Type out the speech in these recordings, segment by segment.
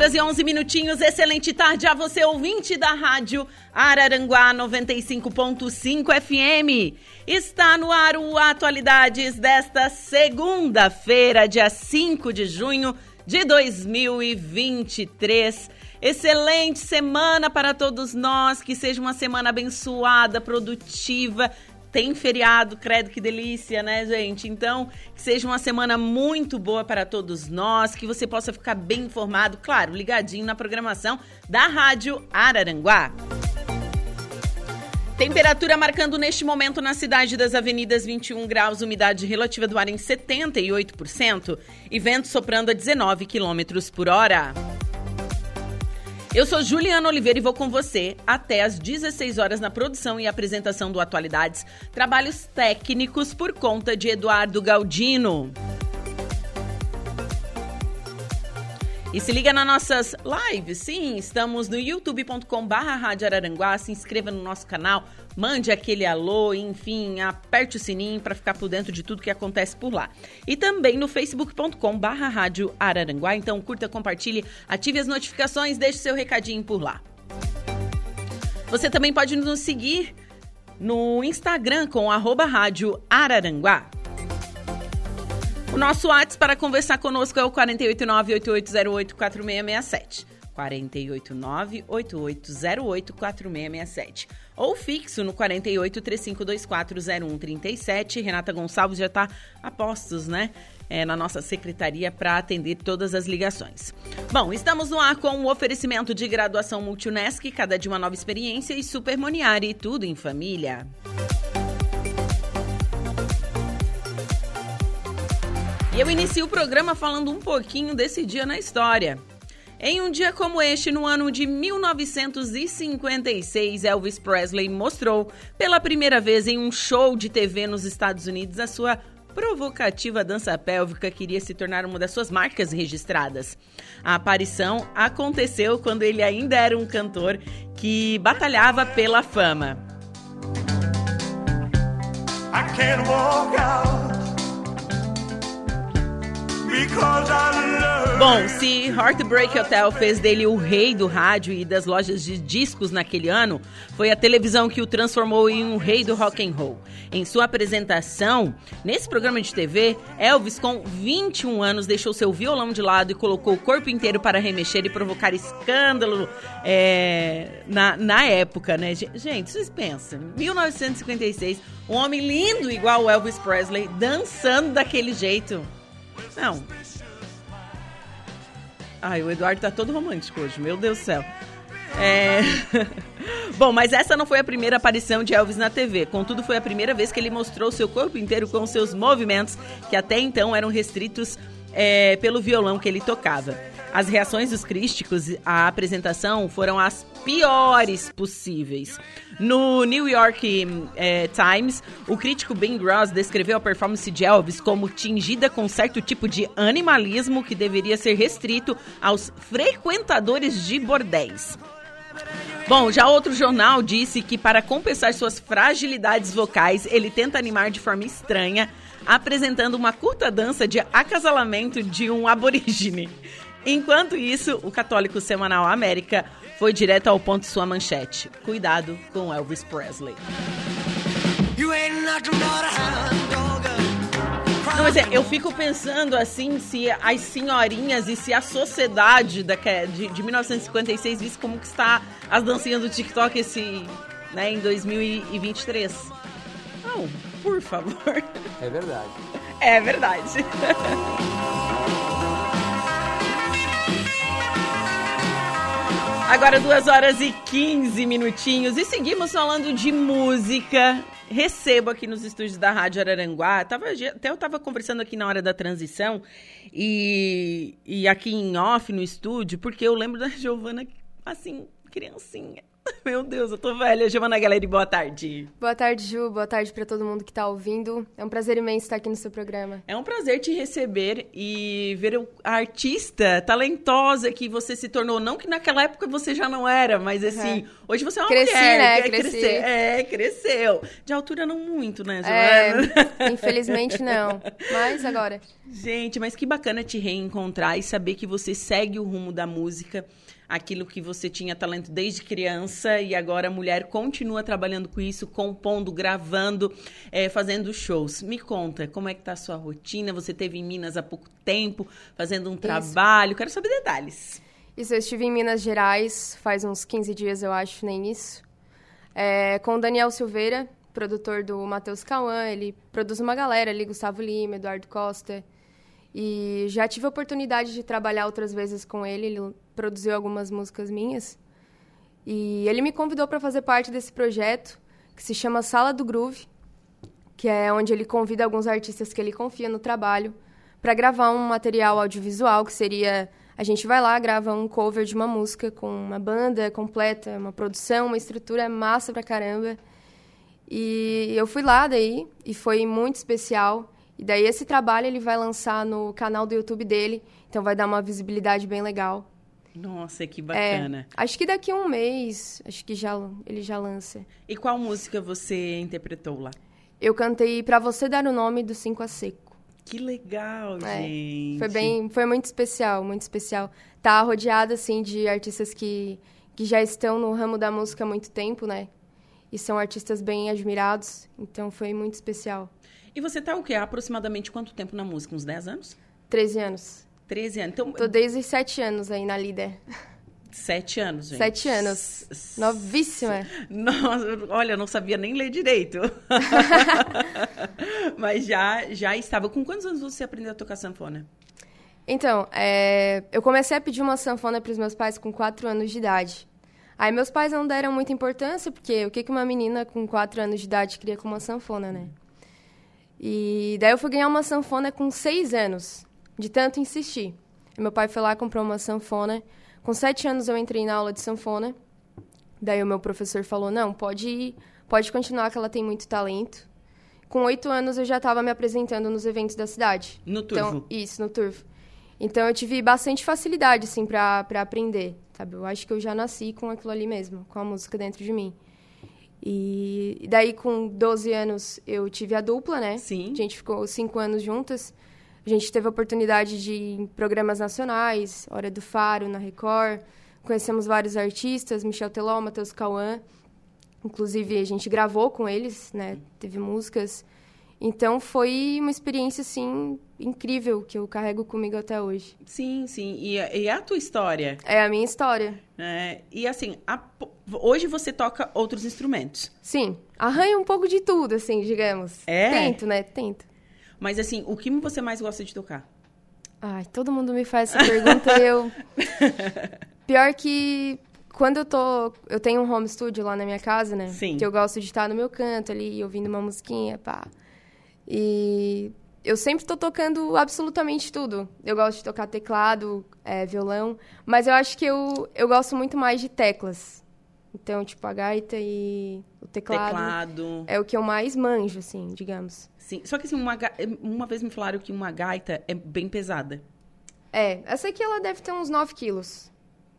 Horas e onze minutinhos. Excelente tarde a você, ouvinte da rádio Araranguá 95.5 FM. Está no ar o Atualidades desta segunda-feira, dia 5 de junho de 2023. Excelente semana para todos nós, que seja uma semana abençoada, produtiva, tem feriado, credo que delícia, né, gente? Então, que seja uma semana muito boa para todos nós, que você possa ficar bem informado, claro, ligadinho na programação da Rádio Araranguá. Temperatura marcando neste momento na cidade das avenidas 21 graus, umidade relativa do ar em 78% e vento soprando a 19 quilômetros por hora. Eu sou Juliana Oliveira e vou com você até às 16 horas na produção e apresentação do Atualidades, trabalhos técnicos por conta de Eduardo Galdino. E se liga nas nossas lives, sim, estamos no youtube.com se inscreva no nosso canal, mande aquele alô, enfim, aperte o sininho para ficar por dentro de tudo que acontece por lá. E também no facebook.com então curta, compartilhe, ative as notificações, deixe seu recadinho por lá. Você também pode nos seguir no Instagram com arroba Rádio Araranguá. O nosso WhatsApp para conversar conosco é o 489-8808-4667. 489-8808-4667. Ou fixo no 48 3524 0137. Renata Gonçalves já está a postos, né? É, na nossa secretaria para atender todas as ligações. Bom, estamos no ar com o um oferecimento de graduação Multunesc, cada de uma nova experiência e Super Moniari, tudo em família. E eu inicio o programa falando um pouquinho desse dia na história. Em um dia como este, no ano de 1956, Elvis Presley mostrou pela primeira vez em um show de TV nos Estados Unidos a sua provocativa dança pélvica que iria se tornar uma das suas marcas registradas. A aparição aconteceu quando ele ainda era um cantor que batalhava pela fama. I can't walk out. Bom, se Heartbreak Hotel fez dele o rei do rádio e das lojas de discos naquele ano, foi a televisão que o transformou em um rei do rock and roll. Em sua apresentação, nesse programa de TV, Elvis, com 21 anos, deixou seu violão de lado e colocou o corpo inteiro para remexer e provocar escândalo é, na, na época, né? Gente, vocês pensam, 1956, um homem lindo igual Elvis Presley, dançando daquele jeito. Não. Ai, o Eduardo tá todo romântico hoje, meu Deus do céu. É... Bom, mas essa não foi a primeira aparição de Elvis na TV. Contudo, foi a primeira vez que ele mostrou seu corpo inteiro com seus movimentos, que até então eram restritos é, pelo violão que ele tocava. As reações dos críticos à apresentação foram as piores possíveis. No New York é, Times, o crítico Ben Gross descreveu a performance de Elvis como tingida com certo tipo de animalismo que deveria ser restrito aos frequentadores de bordéis. Bom, já outro jornal disse que para compensar suas fragilidades vocais, ele tenta animar de forma estranha, apresentando uma curta dança de acasalamento de um aborígene. Enquanto isso, o católico semanal América foi direto ao ponto sua manchete. Cuidado com Elvis Presley. Não, mas é, eu fico pensando assim, se as senhorinhas e se a sociedade da, de, de 1956 visse como que está as dancinhas do TikTok esse, né, em 2023. Não, por favor. É verdade. É verdade. Agora duas horas e 15 minutinhos e seguimos falando de música. Recebo aqui nos estúdios da Rádio Araranguá. Tava, até eu estava conversando aqui na hora da transição e, e aqui em off no estúdio, porque eu lembro da Giovana, assim, criancinha. Meu Deus, eu tô velha. Giovana Galeri, boa tarde. Boa tarde, Ju. Boa tarde para todo mundo que tá ouvindo. É um prazer imenso estar aqui no seu programa. É um prazer te receber e ver a artista talentosa que você se tornou. Não que naquela época você já não era, mas assim, uhum. hoje você é uma Cresci, mulher. Né? Cresci. crescer. É, cresceu. De altura não muito, né, Giovana? É, infelizmente não. Mas agora. Gente, mas que bacana te reencontrar e saber que você segue o rumo da música aquilo que você tinha talento desde criança e agora a mulher continua trabalhando com isso, compondo, gravando, é, fazendo shows. Me conta, como é que tá a sua rotina? Você teve em Minas há pouco tempo, fazendo um isso. trabalho. Quero saber detalhes. Isso, eu estive em Minas Gerais faz uns 15 dias, eu acho, nem isso. É, com o Daniel Silveira, produtor do Matheus Cauã. Ele produz uma galera ali, Gustavo Lima, Eduardo Costa. E já tive a oportunidade de trabalhar outras vezes com ele. Ele produziu algumas músicas minhas. E ele me convidou para fazer parte desse projeto que se chama Sala do Groove, que é onde ele convida alguns artistas que ele confia no trabalho para gravar um material audiovisual, que seria a gente vai lá, grava um cover de uma música com uma banda completa, uma produção, uma estrutura massa pra caramba. E eu fui lá daí e foi muito especial. E daí esse trabalho ele vai lançar no canal do YouTube dele, então vai dar uma visibilidade bem legal. Nossa, que bacana. É, acho que daqui a um mês, acho que já ele já lança. E qual música você interpretou lá? Eu cantei Pra Você Dar o Nome do Cinco a Seco. Que legal, é, gente. Foi bem, foi muito especial, muito especial. Tá rodeada assim de artistas que que já estão no ramo da música há muito tempo, né? E são artistas bem admirados, então foi muito especial. E você tá o quê? Há aproximadamente quanto tempo na música? Uns 10 anos? 13 anos. 13 anos. Então, Tô desde os 7 anos aí na líder. Sete anos, gente. Sete anos. Novíssima. Nossa, olha, eu não sabia nem ler direito. Mas já, já estava. Com quantos anos você aprendeu a tocar sanfona? Então, é, eu comecei a pedir uma sanfona para os meus pais com quatro anos de idade. Aí meus pais não deram muita importância, porque o que, que uma menina com quatro anos de idade queria com uma sanfona, né? E daí eu fui ganhar uma sanfona com seis anos de tanto insistir. Meu pai foi lá comprou uma sanfona. Com sete anos eu entrei na aula de sanfona. Daí o meu professor falou: não, pode pode continuar, que ela tem muito talento. Com oito anos eu já estava me apresentando nos eventos da cidade. No Turvo? Então, isso, no Turvo. Então eu tive bastante facilidade, assim, para aprender, sabe? Eu acho que eu já nasci com aquilo ali mesmo, com a música dentro de mim. E daí, com 12 anos, eu tive a dupla, né? Sim. A gente ficou cinco anos juntas. A gente teve a oportunidade de ir em programas nacionais, Hora do Faro, na Record. Conhecemos vários artistas, Michel Teló, Matheus Cauã. Inclusive, a gente gravou com eles, né? Teve músicas. Então, foi uma experiência, assim, incrível, que eu carrego comigo até hoje. Sim, sim. E, e é a tua história? É a minha história. É, e, assim, a, hoje você toca outros instrumentos? Sim. Arranho um pouco de tudo, assim, digamos. É? Tento, né? Tento. Mas assim, o que você mais gosta de tocar? Ai, todo mundo me faz essa pergunta eu. Pior que quando eu tô. Eu tenho um home studio lá na minha casa, né? Sim. Que eu gosto de estar no meu canto ali, ouvindo uma musiquinha, pá. E eu sempre tô tocando absolutamente tudo. Eu gosto de tocar teclado, é, violão, mas eu acho que eu, eu gosto muito mais de teclas. Então, tipo, a gaita e o teclado, teclado. é o que eu mais manjo, assim, digamos. Sim. Só que assim, uma, uma vez me falaram que uma gaita é bem pesada. É, essa aqui ela deve ter uns 9 quilos.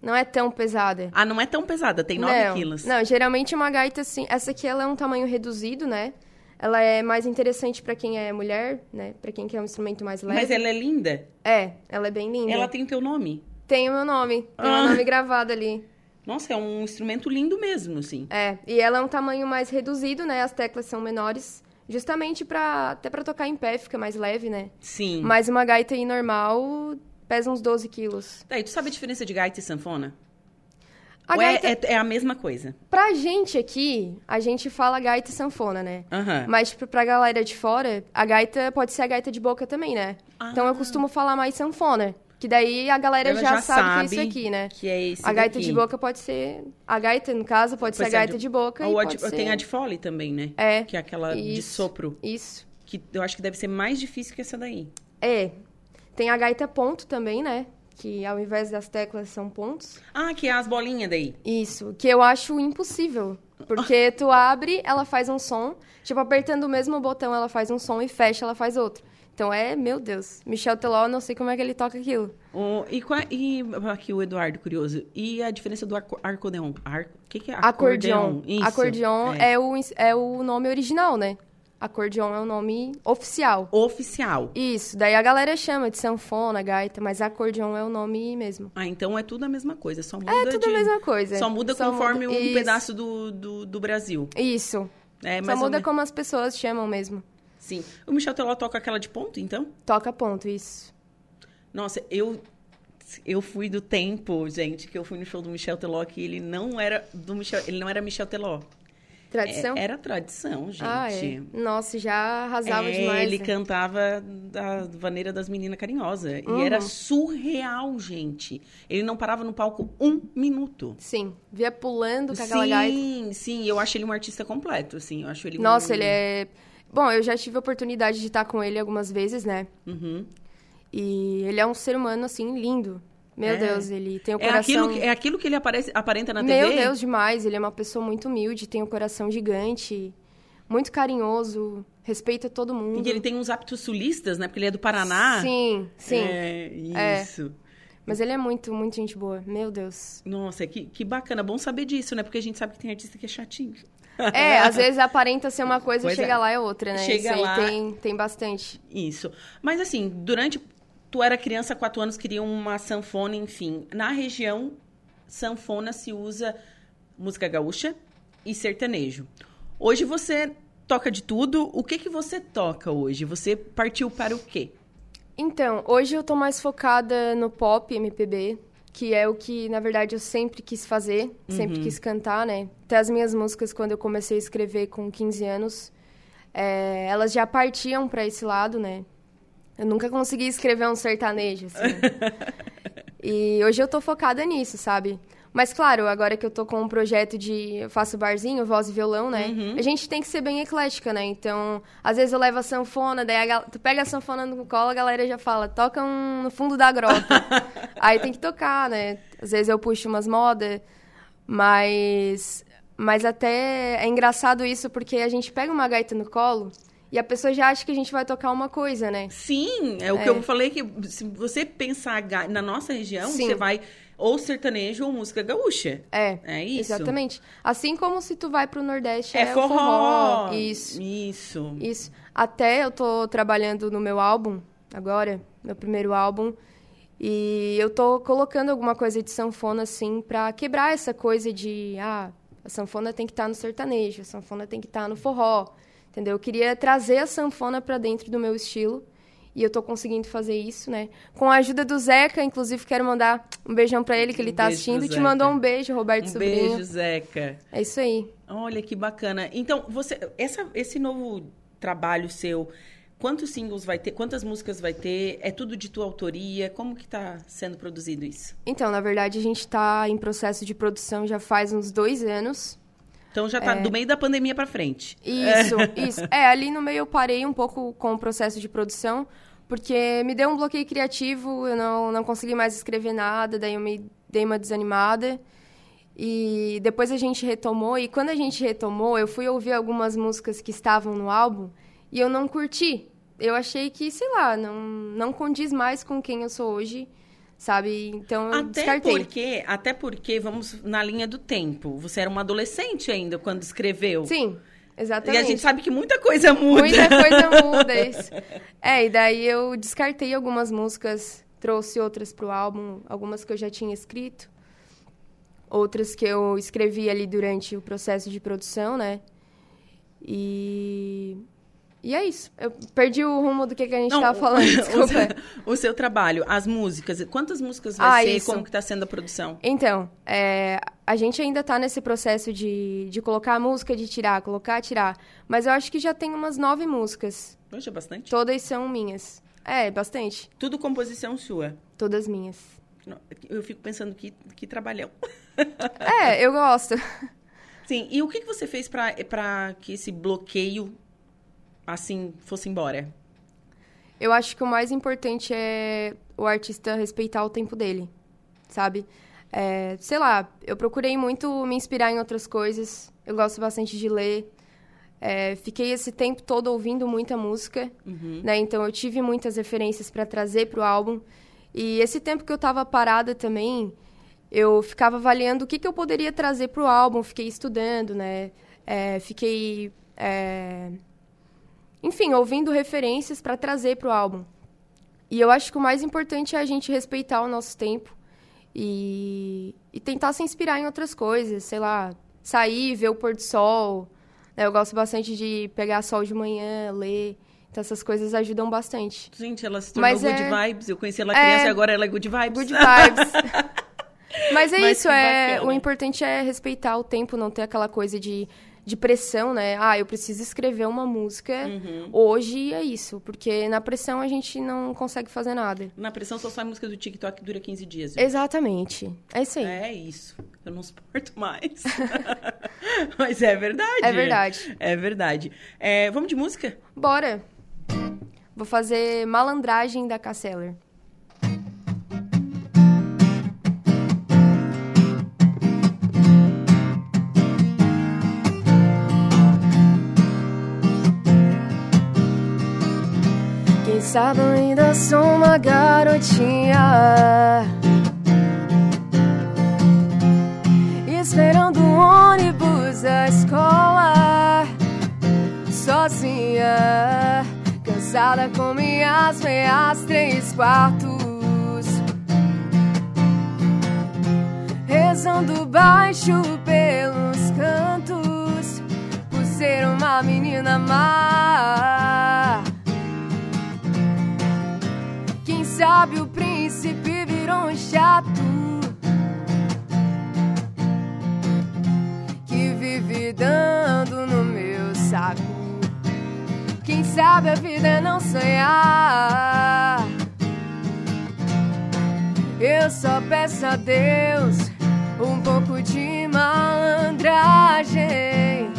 Não é tão pesada. Ah, não é tão pesada, tem 9 não, quilos. Não, geralmente uma gaita, assim. Essa aqui ela é um tamanho reduzido, né? Ela é mais interessante para quem é mulher, né? Para quem quer um instrumento mais leve. Mas ela é linda? É, ela é bem linda. Ela tem o teu nome? Tem o meu nome. Tem ah. meu nome gravado ali. Nossa, é um instrumento lindo mesmo, assim. É, e ela é um tamanho mais reduzido, né? As teclas são menores, justamente para até para tocar em pé fica mais leve, né? Sim. Mas uma gaita aí normal pesa uns 12 quilos. Daí, tu sabe a diferença de gaita e sanfona? A é- gaita, é, é a mesma coisa? pra gente aqui, a gente fala gaita e sanfona, né? Aham. Mas tipo, pra galera de fora, a gaita pode ser a gaita de boca também, né? Então eu costumo falar mais sanfona. Que daí a galera. Ela já, sabe, que é isso aqui, né? Que é esse A gaita daqui. de boca pode ser. A gaita, no caso, pode, ser a gaita de, boca. Ou a de- pode ser... tem a de fole também, né? É. Que é aquela de Isso. sopro. Isso. Que eu acho que deve ser mais difícil que essa daí. É. Tem a gaita ponto também, né? Que ao invés das teclas são pontos. Ah, que é as bolinhas daí. Isso. Que eu acho impossível. Porque tu abre, ela faz um som. Tipo, apertando o mesmo botão, ela faz um som e fecha, ela faz outro. Então é, meu Deus. Michel Teló, não sei como é que ele toca aquilo. O- e, qual- e aqui o Eduardo, curioso. E a diferença do arco, arcodeon? Ar, o que, que é Acordeon. Isso, Acordeon é. o, ins- é o nome original, né? Acordeon é o nome oficial. Oficial. Isso, daí a galera chama de sanfona, gaita, mas acordeon é o nome mesmo. Ah, então é tudo a mesma coisa. Só muda É tudo de- a mesma coisa. Só muda Só conforme muda- um isso. pedaço do, do, do Brasil. Isso. É, Só muda como as pessoas chamam mesmo. Sim. O Michel Teló toca aquela de ponto, então? Toca ponto, isso. Nossa, eu eu fui do tempo, gente, que eu fui no show do Michel Teló que ele não era do Michel, ele não era Michel Teló. Tradição? É- era tradição, gente. Ah, é. Nossa, já arrasava É, demais. ele né? cantava da vaneira das meninas carinhosa. Uhum. E era surreal, gente. Ele não parava no palco um minuto. Sim, via pulando com aquela gaita. Sim, sim. Eu acho ele um artista completo, assim. Eu acho ele Nossa, um... ele é... Bom, eu já tive a oportunidade de estar com ele algumas vezes, né? Uhum. E ele é um ser humano, assim, lindo. Meu É. Deus, ele tem o É coração... aquilo, que- é aquilo que ele aparece, aparenta na TV? Meu Deus, demais. Ele é uma pessoa muito humilde, tem um coração gigante, muito carinhoso, respeita todo mundo. E ele tem uns hábitos sulistas, né? Porque ele é do Paraná. Sim, sim. É, É. isso. Mas ele é muito, muito gente boa. Meu Deus. Nossa, que, que bacana. Bom saber disso, né? Porque a gente sabe que tem artista que é chatinho. É, às vezes aparenta ser uma coisa e chega é. lá é outra, né? Chega Isso aí lá- tem, tem bastante. Isso. Mas assim, durante. Tu era criança, quatro anos, queria uma sanfona, enfim. Na região, sanfona se usa música gaúcha e sertanejo. Hoje você toca de tudo. O que que você toca hoje? Você partiu para o quê? Então, hoje eu tô mais focada no pop MPB, que é o que, na verdade, eu sempre quis fazer, sempre Uhum. quis cantar, né? Até as minhas músicas, quando eu comecei a escrever com 15 anos, é, elas já partiam para esse lado, né? Eu nunca consegui escrever um sertanejo, assim. e hoje eu tô focada nisso, sabe? Mas claro, agora que eu tô com um projeto de. Eu faço barzinho, voz e violão, né? Uhum. A gente tem que ser bem eclética, né? Então, às vezes eu levo a sanfona, daí a tu pega a sanfona no colo, a galera já fala, toca um no fundo da grota. Aí tem que tocar, né? Às vezes eu puxo umas modas, mas. Mas até é engraçado isso, porque a gente pega uma gaita no colo e a pessoa já acha que a gente vai tocar uma coisa, né? Sim, é o que É. eu falei que se você pensar na nossa região, Sim. você vai ou sertanejo ou música gaúcha. É. É isso. Exatamente. Assim como se tu vai pro Nordeste, É, é, o forró. Isso. Isso. Isso. Até eu tô trabalhando no meu álbum agora, meu primeiro álbum, e eu tô colocando alguma coisa de sanfona assim pra quebrar essa coisa de ah, a sanfona tem que estar no sertanejo, a sanfona tem que estar no forró, entendeu? Eu queria trazer a sanfona pra dentro do meu estilo. E eu tô conseguindo fazer isso, né? Com a ajuda do Zeca, inclusive quero mandar um beijão pra ele, que ele Um tá assistindo. Te mandou um beijo, Roberto Um Sobrinho. beijo, Zeca. É isso aí. Olha que bacana. Então, você, essa, esse novo trabalho seu, quantos singles vai ter? Quantas músicas vai ter? É tudo de tua autoria? Como que tá sendo produzido isso? Então, na verdade, a gente tá em processo de produção já faz uns dois anos. Então já tá do meio da pandemia pra frente. Isso, isso. É, ali no meio eu parei um pouco com o processo de produção, porque me deu um bloqueio criativo, eu não, não consegui mais escrever nada, daí eu me dei uma desanimada. E depois a gente retomou, e quando a gente retomou, eu fui ouvir algumas músicas que estavam no álbum e eu não curti. Eu achei que, sei lá, não, não condiz mais com quem eu sou hoje, sabe? Então eu Até descartei. porque, até porque, vamos na linha do tempo. Você era uma adolescente ainda quando escreveu. Sim, E exatamente. a gente sabe que muita coisa muda. Muita coisa muda, isso. É, e daí eu descartei algumas músicas, trouxe outras pro álbum, algumas que eu já tinha escrito. outras que eu escrevi ali durante o processo de produção, né? E e é isso. Eu perdi o rumo do que, que a gente estava falando. O seu, o seu, trabalho, as músicas. Quantas músicas vai ah, ser? Isso. Como que está sendo a produção? Então, é, a gente ainda está nesse processo de, de colocar a música, de tirar, colocar, tirar. Mas eu acho que já tem umas nove músicas. Hoje é bastante? Todas são minhas. É, bastante. Tudo composição sua? Todas minhas. Eu fico pensando que, que trabalhão. é, eu gosto. Sim, e o que, que você fez para que esse bloqueio assim fosse embora? Eu acho que o mais importante é o artista respeitar o tempo dele, sabe? É, sei lá, eu procurei muito me inspirar em outras coisas. Eu gosto bastante de ler. É, fiquei esse tempo todo ouvindo muita música, uhum. né? Então eu tive muitas referências para trazer para o álbum. E esse tempo que eu estava parada também, eu ficava avaliando o que, que eu poderia trazer para o álbum. Fiquei estudando, né? É, fiquei é, enfim, ouvindo referências para trazer para o álbum. E eu acho que o mais importante é a gente respeitar o nosso tempo e, e tentar se inspirar em outras coisas, sei lá, sair, ver o pôr do sol. Né? Eu gosto bastante de pegar sol de manhã, ler. Então essas coisas ajudam bastante. Gente, ela se tornou Mas good é... vibes. Eu conheci ela criança é... e agora ela é good vibes. Good vibes. Mas é Mas isso, é o importante é respeitar o tempo, não ter aquela coisa de de pressão, né? Ah, eu preciso escrever uma música uhum. hoje e é isso. Porque na pressão a gente não consegue fazer nada. Na pressão só sai música do TikTok que dura 15 dias. Viu? Exatamente. É isso aí. É isso. Eu não suporto mais. Mas é verdade. É verdade. É verdade. É, vamos de música? Bora. Vou fazer Malandragem da Casseller. Sabe, ainda sou uma garotinha. Esperando o ônibus da escola, sozinha, cansada com minhas meias três quartos. Rezando baixo pelos cantos, por ser uma menina má. Sabe o príncipe virou um chato que vive dando no meu saco. Quem sabe a vida é não sonhar. Eu só peço a Deus um pouco de malandragem,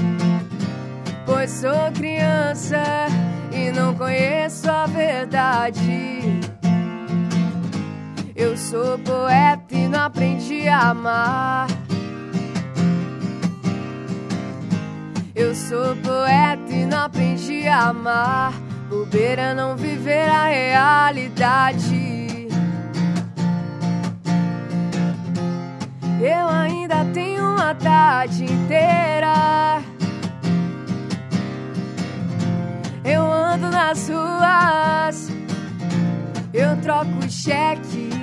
pois sou criança e não conheço a verdade. Eu sou poeta e não aprendi a amar. Eu sou poeta e não aprendi a amar. Bobeira não viver a realidade. Eu ainda tenho uma tarde inteira. Eu ando nas ruas, eu troco cheque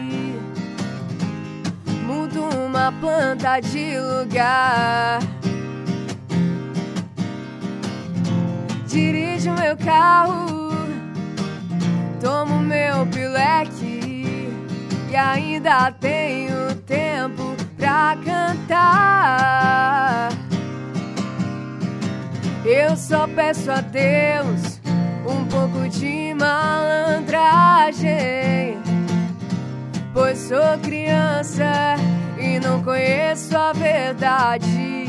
mudo uma planta de lugar. Dirijo meu carro, tomo meu pileque e ainda tenho tempo pra cantar. Eu só peço a Deus um pouco de malandragem pois sou criança não conheço a verdade.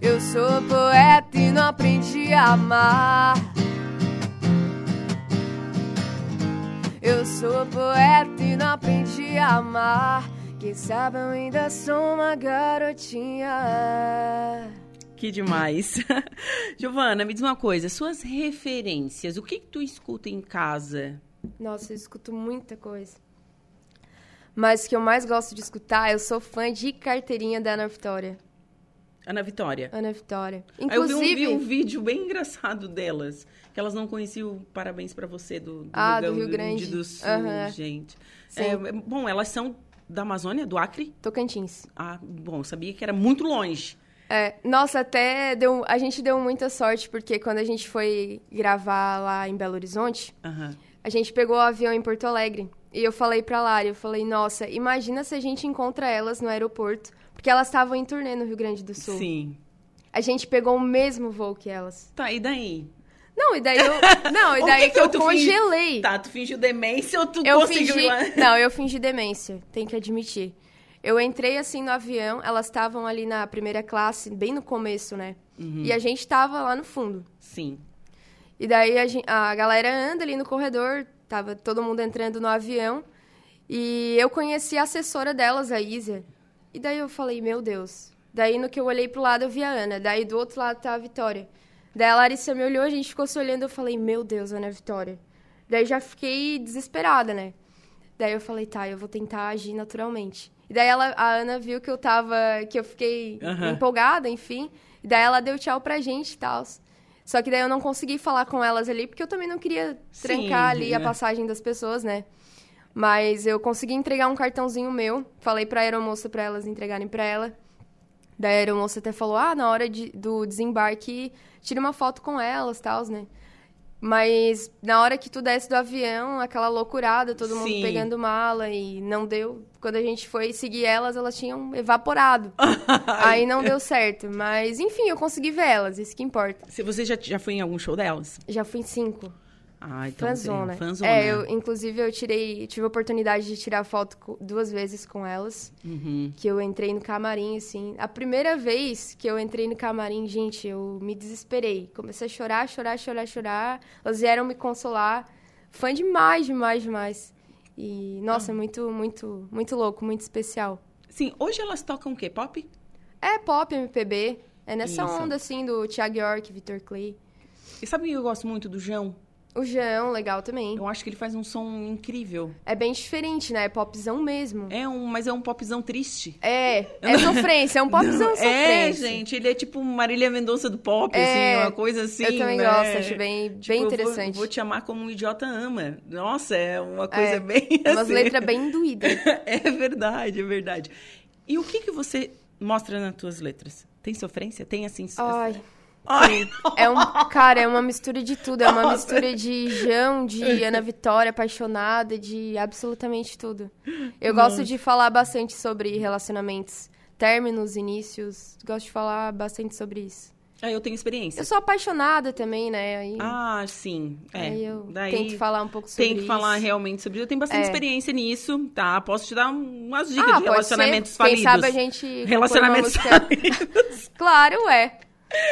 Eu sou poeta e não aprendi a amar. Eu sou poeta e não aprendi a amar. Quem sabe eu ainda sou uma garotinha. Que demais. Giovana, me diz uma coisa, suas referências, o que, que tu escuta em casa? Nossa, eu escuto muita coisa. Mas o que eu mais gosto de escutar, eu sou fã de carteirinha da Ana Vitória. Ana Vitória. Ana Vitória. Inclusive, eu vi um, vi um, vídeo bem engraçado delas, que elas não conheciam Parabéns para você do, do, ah, do Rio Grande do Sul, uhum. gente. É, bom, elas são Da Amazônia, do Acre? Tocantins. Ah, bom, sabia que era muito longe. É, nossa, até deu, a gente deu muita sorte, porque quando a gente foi gravar lá em Belo Horizonte, Aham. A gente pegou o avião em Porto Alegre. E eu falei pra Lari, eu falei, nossa, imagina se a gente encontra elas no aeroporto. Porque elas estavam em turnê no Rio Grande do Sul. Sim. A gente pegou o mesmo voo que elas. Tá, e daí? Não, e daí eu. Não, e daí que que, eu tu fingi- congelei. Tá, tu fingiu demência ou tu Eu conseguiu fingi. Não, eu fingi demência, tem que admitir. Eu entrei assim no avião, elas estavam ali na primeira classe, bem no começo, né? Uhum. E a gente tava lá no fundo. Sim. E daí a, gen- a galera anda ali no corredor, tava todo mundo entrando no avião. E eu conheci a assessora delas, a Isa. E daí eu falei, meu Deus. Daí no que eu olhei pro lado eu vi a Ana. Daí do outro lado tá a Vitória. Daí a Larissa me olhou, a gente ficou se olhando, eu falei, meu Deus, Ana Vitória. Daí já fiquei desesperada, né? Daí eu falei, tá, eu vou tentar agir naturalmente. E daí ela, a Ana viu que eu tava, que eu fiquei empolgada, enfim. E daí ela deu tchau pra gente e tal. Só que daí eu não consegui falar com elas ali, porque eu também não queria Sim, trancar ali a né? passagem das pessoas, né? Mas eu consegui entregar um cartãozinho meu. Falei pra aeromoça pra elas entregarem pra ela. Daí a aeromoça até falou, ah, na hora de- do desembarque, tira uma foto com elas e tal, né? Mas na hora que tu desce do avião, aquela loucurada, todo mundo Sim. pegando mala e não deu. Quando a gente foi seguir elas, elas tinham evaporado. Aí não deu certo. Mas, enfim, eu consegui ver elas, isso que importa. Se você já, já foi em algum show delas? Já fui em cinco. Ah, então tem, fanzona. É, eu, inclusive eu tirei, tive a oportunidade de tirar foto duas vezes com elas, Uhum. que eu entrei no camarim, assim. A primeira vez que eu entrei no camarim, gente, eu me desesperei. Comecei a chorar, chorar, chorar, chorar. Elas vieram me consolar. Fã demais, demais, demais. E, nossa, muito, muito, muito louco, muito especial. Sim, hoje elas tocam o quê? Pop? É pop, MPB. É nessa Isso. onda, assim, do Thiago York, Victor Clay. E sabe que eu gosto muito do João? O João, legal também. Eu acho que ele faz um som incrível. É bem diferente, né? É popzão mesmo. É um, mas é um popzão triste. É, é sofrência, é um popzão Não, sofrência. É, gente, ele é tipo Marília Mendonça do pop, É, assim, uma coisa assim. eu também né? gosto, acho bem- Tipo, bem eu vou- interessante. Vou, te amar como um idiota ama. Nossa, é uma coisa É, bem Umas assim. letras bem doídas. É verdade, é verdade. E o que que você mostra nas tuas letras? Tem sofrência? Tem assim... Ai, Ai. é um... Cara, é uma mistura de tudo. É uma Nossa. mistura de João, de Ana Vitória, apaixonada, de absolutamente tudo. Eu gosto de falar bastante sobre relacionamentos. Términos, inícios. Gosto de falar bastante sobre isso. Ah, eu tenho experiência. Eu sou apaixonada também, né? Aí, Ah, sim. É. aí eu Daí tento falar um pouco sobre tem que isso. falar realmente sobre isso. Eu tenho bastante É. experiência nisso, tá? Posso te dar um- umas dicas Ah, de relacionamentos ser. falidos. Quem sabe a gente... Relacionamentos falidos. Claro, é.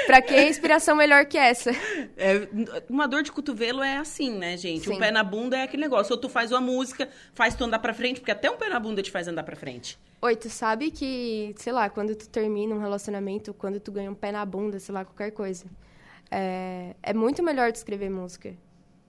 Pra que inspiração melhor que essa? É, uma dor de cotovelo é assim, né, gente? O Sim. pé na bunda é aquele negócio. Ou tu faz uma música, faz tu andar pra frente, porque até um pé na bunda te faz andar pra frente. Oi, tu sabe que, sei lá, quando tu termina um relacionamento, quando tu ganha um pé na bunda, sei lá, qualquer coisa, é, é muito melhor tu escrever música.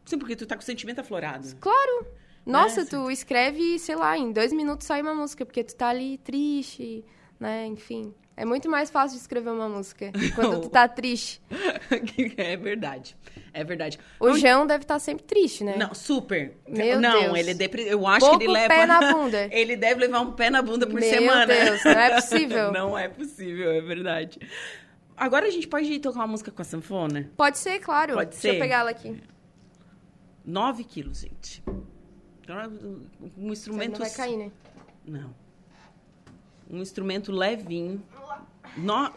Sim, porque tu tá com o sentimento aflorado. Claro! Nossa, Né? tu escreve, sei lá, em dois minutos sai uma música, porque tu tá ali triste, né? Enfim. É muito mais fácil de escrever uma música quando tu tá triste. é verdade. É verdade. O João deve estar sempre triste, né? Não, super. Meu não, Deus. ele é depre... eu acho Pouco que ele leva pé na bunda. ele deve levar um pé na bunda por Meu semana. Deus, não é possível. não é possível, é verdade. Agora a gente pode ir tocar uma música com a sanfona? Pode ser, claro. Pode Deixa eu ser. pegar ela aqui. 9 quilos, gente. Então, Um Isso aí instrumento. não vai cair, né? Não. Um instrumento levinho. No...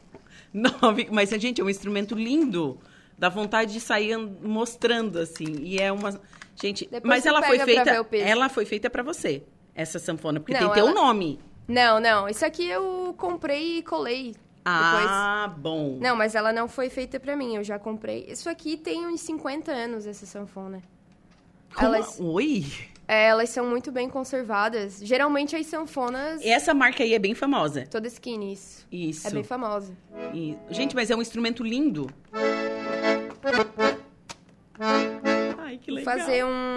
Nove... Mas, gente, é um instrumento lindo. Dá vontade de sair an- mostrando, assim. E é uma. Gente, Depois mas ela foi feita. Ela foi feita pra você, essa sanfona, porque Não, tem teu ela- nome. Não, não. Isso aqui eu comprei e colei. Ah, bom. Não, mas ela não foi feita pra mim, eu já comprei. Isso aqui tem uns 50 anos, essa sanfona. Como- Oi? É, elas são muito bem conservadas. Geralmente as sanfonas... Essa marca aí é bem famosa. Toda skinny, isso. Isso. É bem famosa. E- Gente, mas é um instrumento lindo. Ai, que Vou legal. fazer um...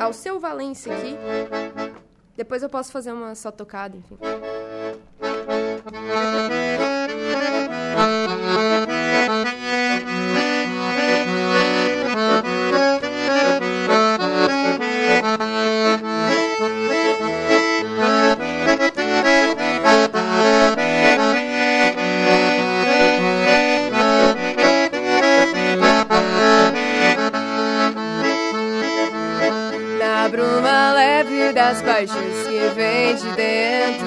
Ao seu Valência aqui. Depois eu posso fazer uma só tocada, enfim. Das paixões que vem de dentro.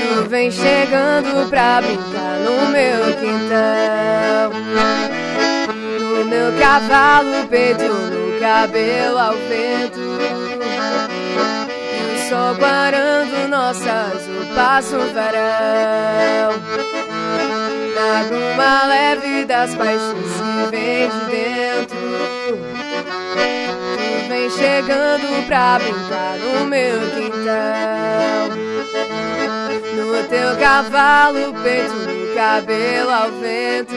Tu vem chegando pra brincar no meu quintal. No meu cavalo, peito no cabelo ao vento. E o sol parando nossas roupas no verão. Na bruma leve das paixões que vem de dentro. Vem chegando pra brincar no meu quintal. No teu cavalo, peito no cabelo ao vento.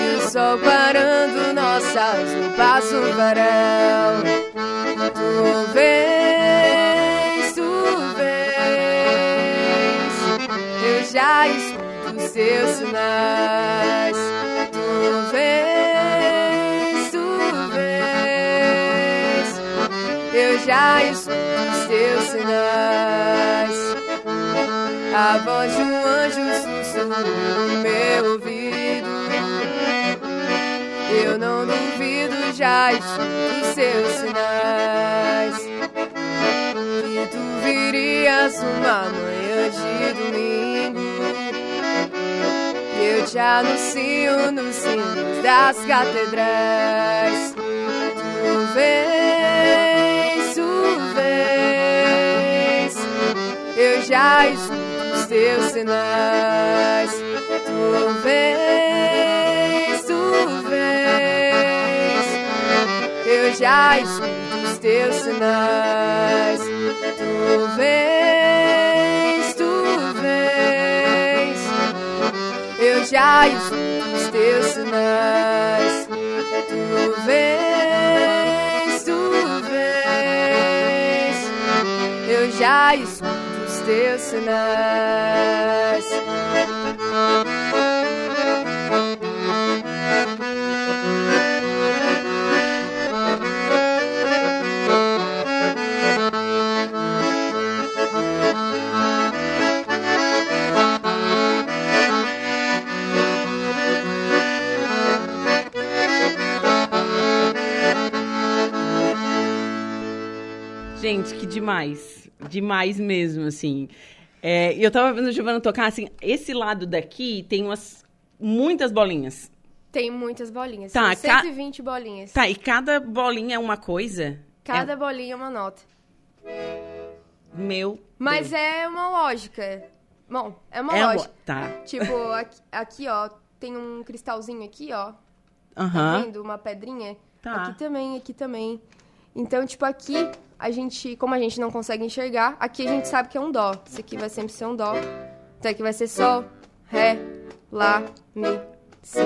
E o sol parando nossas roupas no verão. Tu vens, tu vens. Eu já escuto os teus sinais. Eu já escuto os teus sinais. A voz de um anjo sussurra no meu ouvido. Eu não duvido, já escuto os seus sinais. Que tu virias uma manhã de domingo. Eu te anuncio nos sinos das catedrais. Tu vens, Escuto os teus sinais. Tu vens, tu vens. Eu já escuto os teus sinais. Tu vens, tu vens. Eu já escuto os teus sinais. Tu vens, tu vens. Eu já escuto os teus sinais. Gente, que demais. Demais mesmo, assim. É, eu tava vendo o Giovanna tocar, assim, esse lado daqui tem umas muitas bolinhas. Tem muitas bolinhas. Tá, São ca- 120 bolinhas. Tá, e cada bolinha é uma coisa? Cada bolinha é uma nota. Meu Mas Deus. é uma lógica. Bom, é uma É uma- lógica. Tá. Tipo, aqui, aqui, ó, tem um cristalzinho aqui, ó. Tá Aham. vendo? Uma pedrinha. Tá. Aqui também, aqui também. Então, tipo, aqui a gente, como a gente não consegue enxergar, aqui a gente sabe que é um dó. Isso aqui vai sempre ser um dó. Então aqui vai ser sol, ré, lá, mi, si.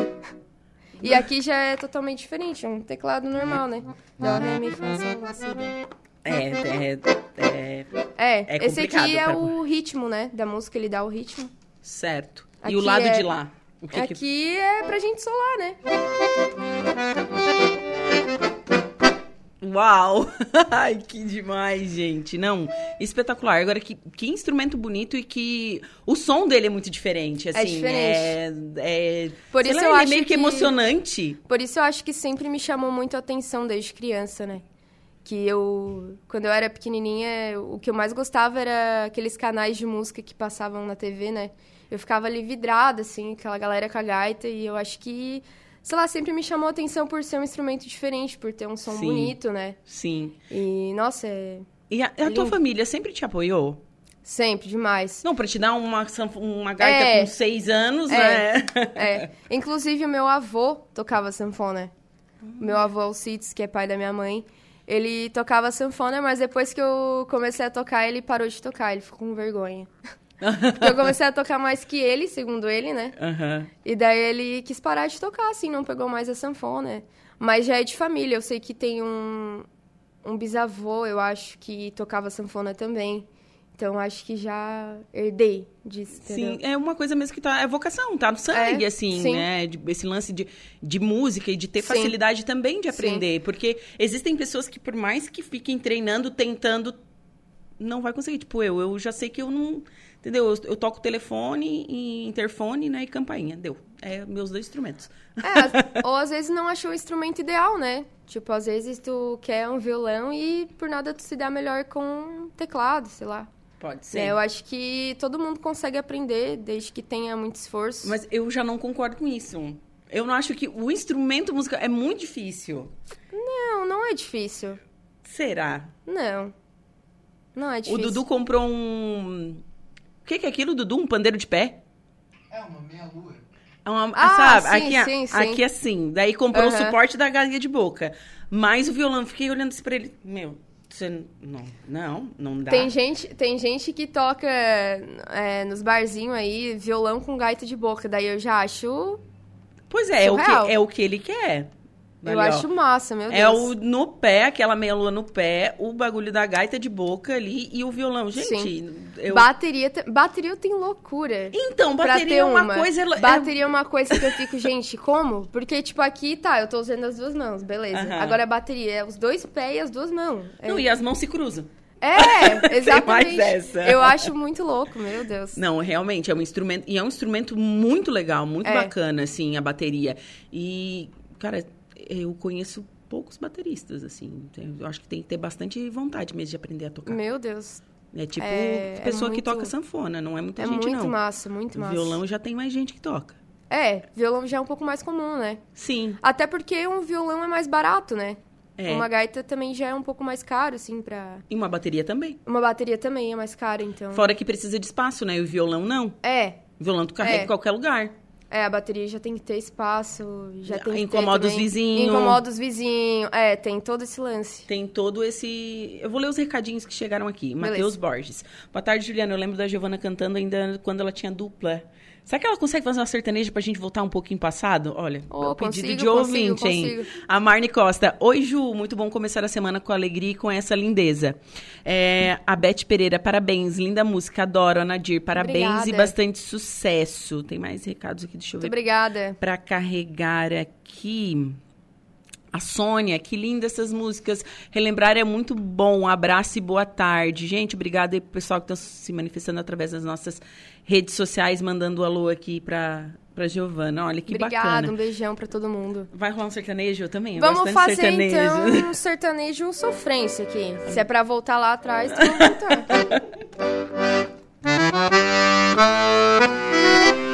E aqui já é totalmente diferente, é um teclado normal, né? Dó, ré, mi, fá, sol, lá, si, dó. É, é, é, É, É esse aqui é pra- o ritmo, né? Da música, ele dá o ritmo. certo. e Aqui o lado é- de lá? O que que... Aqui é pra gente solar, né? Uau! Ai, que demais, gente. Não, espetacular. Agora, que, que instrumento bonito e que o som dele é muito diferente, assim. diferente. É, é- Por isso lá, eu ele acho é meio que, que- emocionante. Por isso eu acho que sempre me chamou muito a atenção desde criança, né? Que eu, quando eu era pequenininha, o que eu mais gostava era aqueles canais de música que passavam na TV, né? Eu ficava ali vidrada, assim, aquela galera com a gaita, e eu acho que, sei lá, sempre me chamou a atenção por ser um instrumento diferente, por ter um som Sim. bonito, né? Sim. E, nossa, é E a, a tua Lindo. família sempre te apoiou? sempre demais. Não, pra te dar uma, uma gaita É. com seis anos, É. né? É. Inclusive, o meu avô tocava sanfona. O meu avô Alcides, que é pai da minha mãe, ele tocava sanfona, mas depois que eu comecei a tocar, ele parou de tocar, ele ficou com vergonha. Porque eu comecei a tocar mais que ele, segundo ele, né? Aham. E daí ele quis parar de tocar, assim, não pegou mais a sanfona. Mas já é de família, eu sei que tem um, um bisavô, eu acho, que tocava sanfona também. Então, acho que já herdei disso, entendeu? Sim, é uma coisa mesmo que tá. É vocação, tá no sangue, É, assim, sim. né? De- esse lance de, de música e de ter Sim. facilidade também de Sim. aprender. Porque existem pessoas que, por mais que fiquem treinando, tentando, não vai conseguir. Tipo, eu, eu já sei que eu não. Entendeu? Eu, eu toco telefone, e interfone, né? E campainha. Deu. É meus dois instrumentos. É, ou às vezes não achou o instrumento ideal, né? Tipo, às vezes tu quer um violão e por nada tu se dá melhor com um teclado, sei lá. Pode ser. É, eu acho que todo mundo consegue aprender desde que tenha muito esforço. Mas eu já não concordo com isso. Eu não acho que o instrumento musical é muito difícil. Não, não é difícil. Será? Não. Não é difícil. O Dudu comprou um. O que, que é aquilo, Dudu? Um pandeiro de pé? É uma meia-lua. É uma- Ah, sabe? sim, aqui, sim, sim. aqui assim. Daí comprou o Aham. suporte da galinha de boca. Mas o violão, fiquei olhando assim pra ele. Meu, você. Não, não, não dá. Tem gente, tem gente que toca é, nos barzinhos aí violão com gaita de boca. Daí eu já acho. Pois é, é o, que, é o que ele quer. Eu Ali, ó. acho massa, meu Deus. É o no pé, aquela meia lua no pé, o bagulho da gaita de boca ali e o violão. Gente, eu. Bateria, te- bateria tem loucura. Então, bateria ter é uma, uma. coisa. ela- Bateria é uma coisa que eu fico, gente, como? Porque, tipo, aqui, tá, eu tô usando as duas mãos, beleza. Agora a bateria é os dois pés e as duas mãos. É, Não, e as mãos se cruzam. é exatamente. Eu acho muito louco, meu Deus. Não, realmente, é um instrumento. E é um instrumento muito legal, muito É. bacana, assim, a bateria. E, cara, eu conheço poucos bateristas, assim. Eu acho que tem que ter bastante vontade mesmo de aprender a tocar. Meu Deus. É tipo É- é pessoa que muito- toca sanfona, não é muita é gente, muito não. massa, muito O massa. violão já tem mais gente que toca. É, violão já é um pouco mais comum, né? Sim. Até porque um violão é mais barato, né? É. Uma gaita também já é um pouco mais caro, assim, pra. E uma bateria também. Uma bateria também é mais cara, então. Fora que precisa de espaço, né? E o violão não. É, O violão tu carrega É. em qualquer lugar. É, a bateria já tem que ter espaço, já tem Incomoda os vizinhos. Incomoda os vizinhos. É, tem todo esse lance. Tem todo esse. Eu vou ler os recadinhos que chegaram aqui. Matheus Borges. Boa tarde, Juliana. Eu lembro da Giovana cantando ainda quando ela tinha dupla. Será que ela consegue fazer uma sertaneja pra gente voltar um pouquinho passado? Olha, Oh, o pedido consigo, de consigo, ouvinte, hein? consigo. A Marne Costa. Oi, Ju. Muito bom começar a semana com alegria e com essa lindeza. É, a Beth Pereira, parabéns. Linda música, adoro. A Nadir, parabéns e Obrigada. bastante sucesso. Tem mais recados aqui, deixa eu Muito ver obrigada. para carregar aqui. A Sônia, que linda essas músicas. Relembrar é muito bom. Um abraço e boa tarde. Gente, obrigada aí pro pessoal que está se manifestando através das nossas redes sociais, mandando alô aqui para para Giovana. Olha que Obrigada, bacana. um beijão pra todo mundo. Vai rolar um sertanejo Eu também? Eu Vamos fazer sertanejo. então um sertanejo sofrência aqui. Se é pra voltar lá atrás, vamos voltar.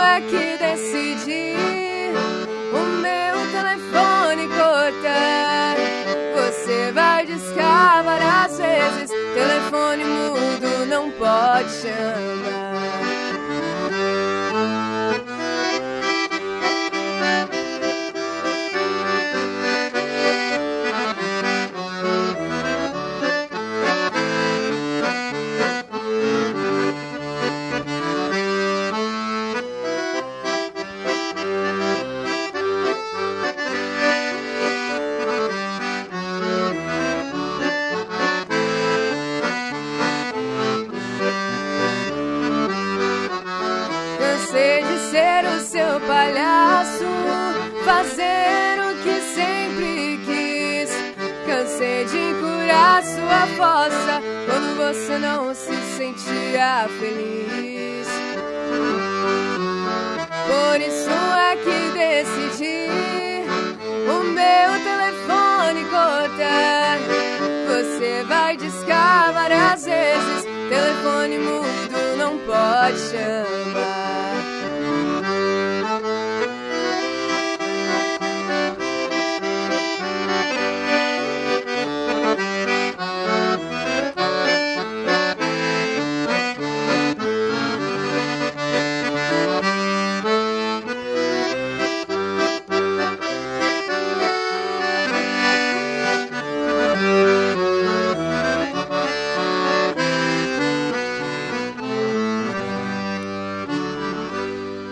é que decidi o meu telefone cortar. Você vai discar várias vezes, telefone mudo não pode chamar. não se sentia feliz. Por isso é que decidi o meu telefone cortar. Você vai discar às vezes, telefone mudo não pode chamar.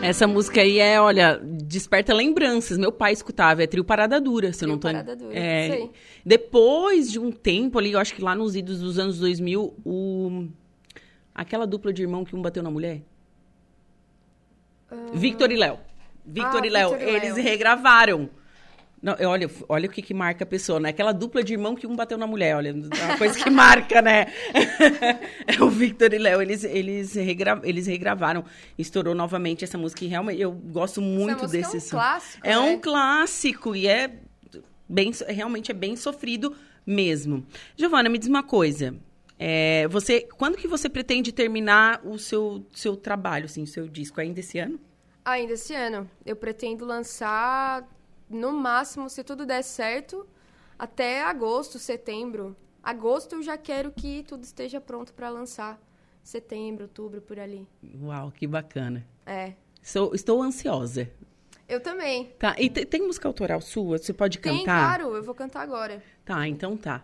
Essa música aí é, olha, desperta lembranças. Meu pai escutava, é trio Parada Dura, se eu Trio não tô... Parada Dura, é, aí. Depois de um tempo ali, eu acho que lá nos idos dos anos 2000, o... aquela dupla de irmão que um bateu na mulher. Victor e Léo. Victor Ah, e Léo, eles regravaram. Não, olha, olha o que, que marca a pessoa, né? Aquela dupla de irmão que um bateu na mulher, olha, é uma coisa que marca, né? é o Victor e Léo, eles, eles, regra, eles regravaram, estourou novamente essa música e realmente eu gosto muito música é desse um som. clássico, É um né? clássico e é bem, realmente é bem sofrido mesmo. Giovana, me diz uma coisa. é, você, quando que você pretende terminar o seu, seu trabalho, assim, o seu disco? Ainda esse ano? Ainda esse ano. Eu pretendo lançar, no máximo, se tudo der certo, até agosto, setembro. Agosto eu já quero que tudo esteja pronto para lançar. Setembro, outubro, por ali. Uau, que bacana. É. Sou- estou ansiosa. Eu também. Tá, e te- tem música autoral sua? Você pode Tem, cantar? claro, eu vou cantar agora. Tá, então tá.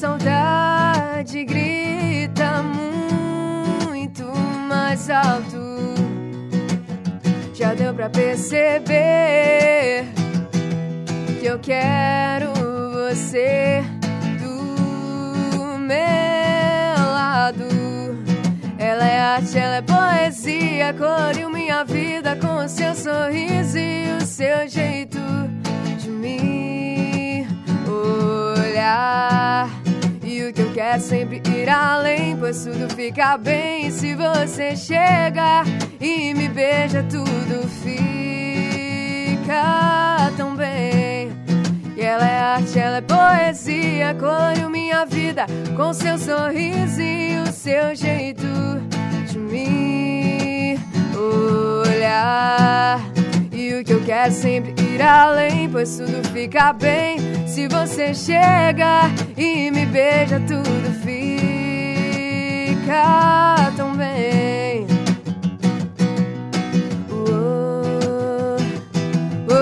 Saudade grita muito mais alto. Já deu pra perceber que eu quero você do meu lado. Ela é arte, ela é poesia, coriu minha vida com o seu sorriso e o seu jeito de me olhar. E o que eu quero é sempre ir além, pois tudo fica bem se você chega e me beija, tudo fica tão bem. E ela é arte, ela é poesia, coriu minha vida com seu sorriso e o seu jeito de me olhar. E que eu quero é sempre ir além, pois tudo fica bem se você chega e me beija, tudo fica tão bem. Oh, oh,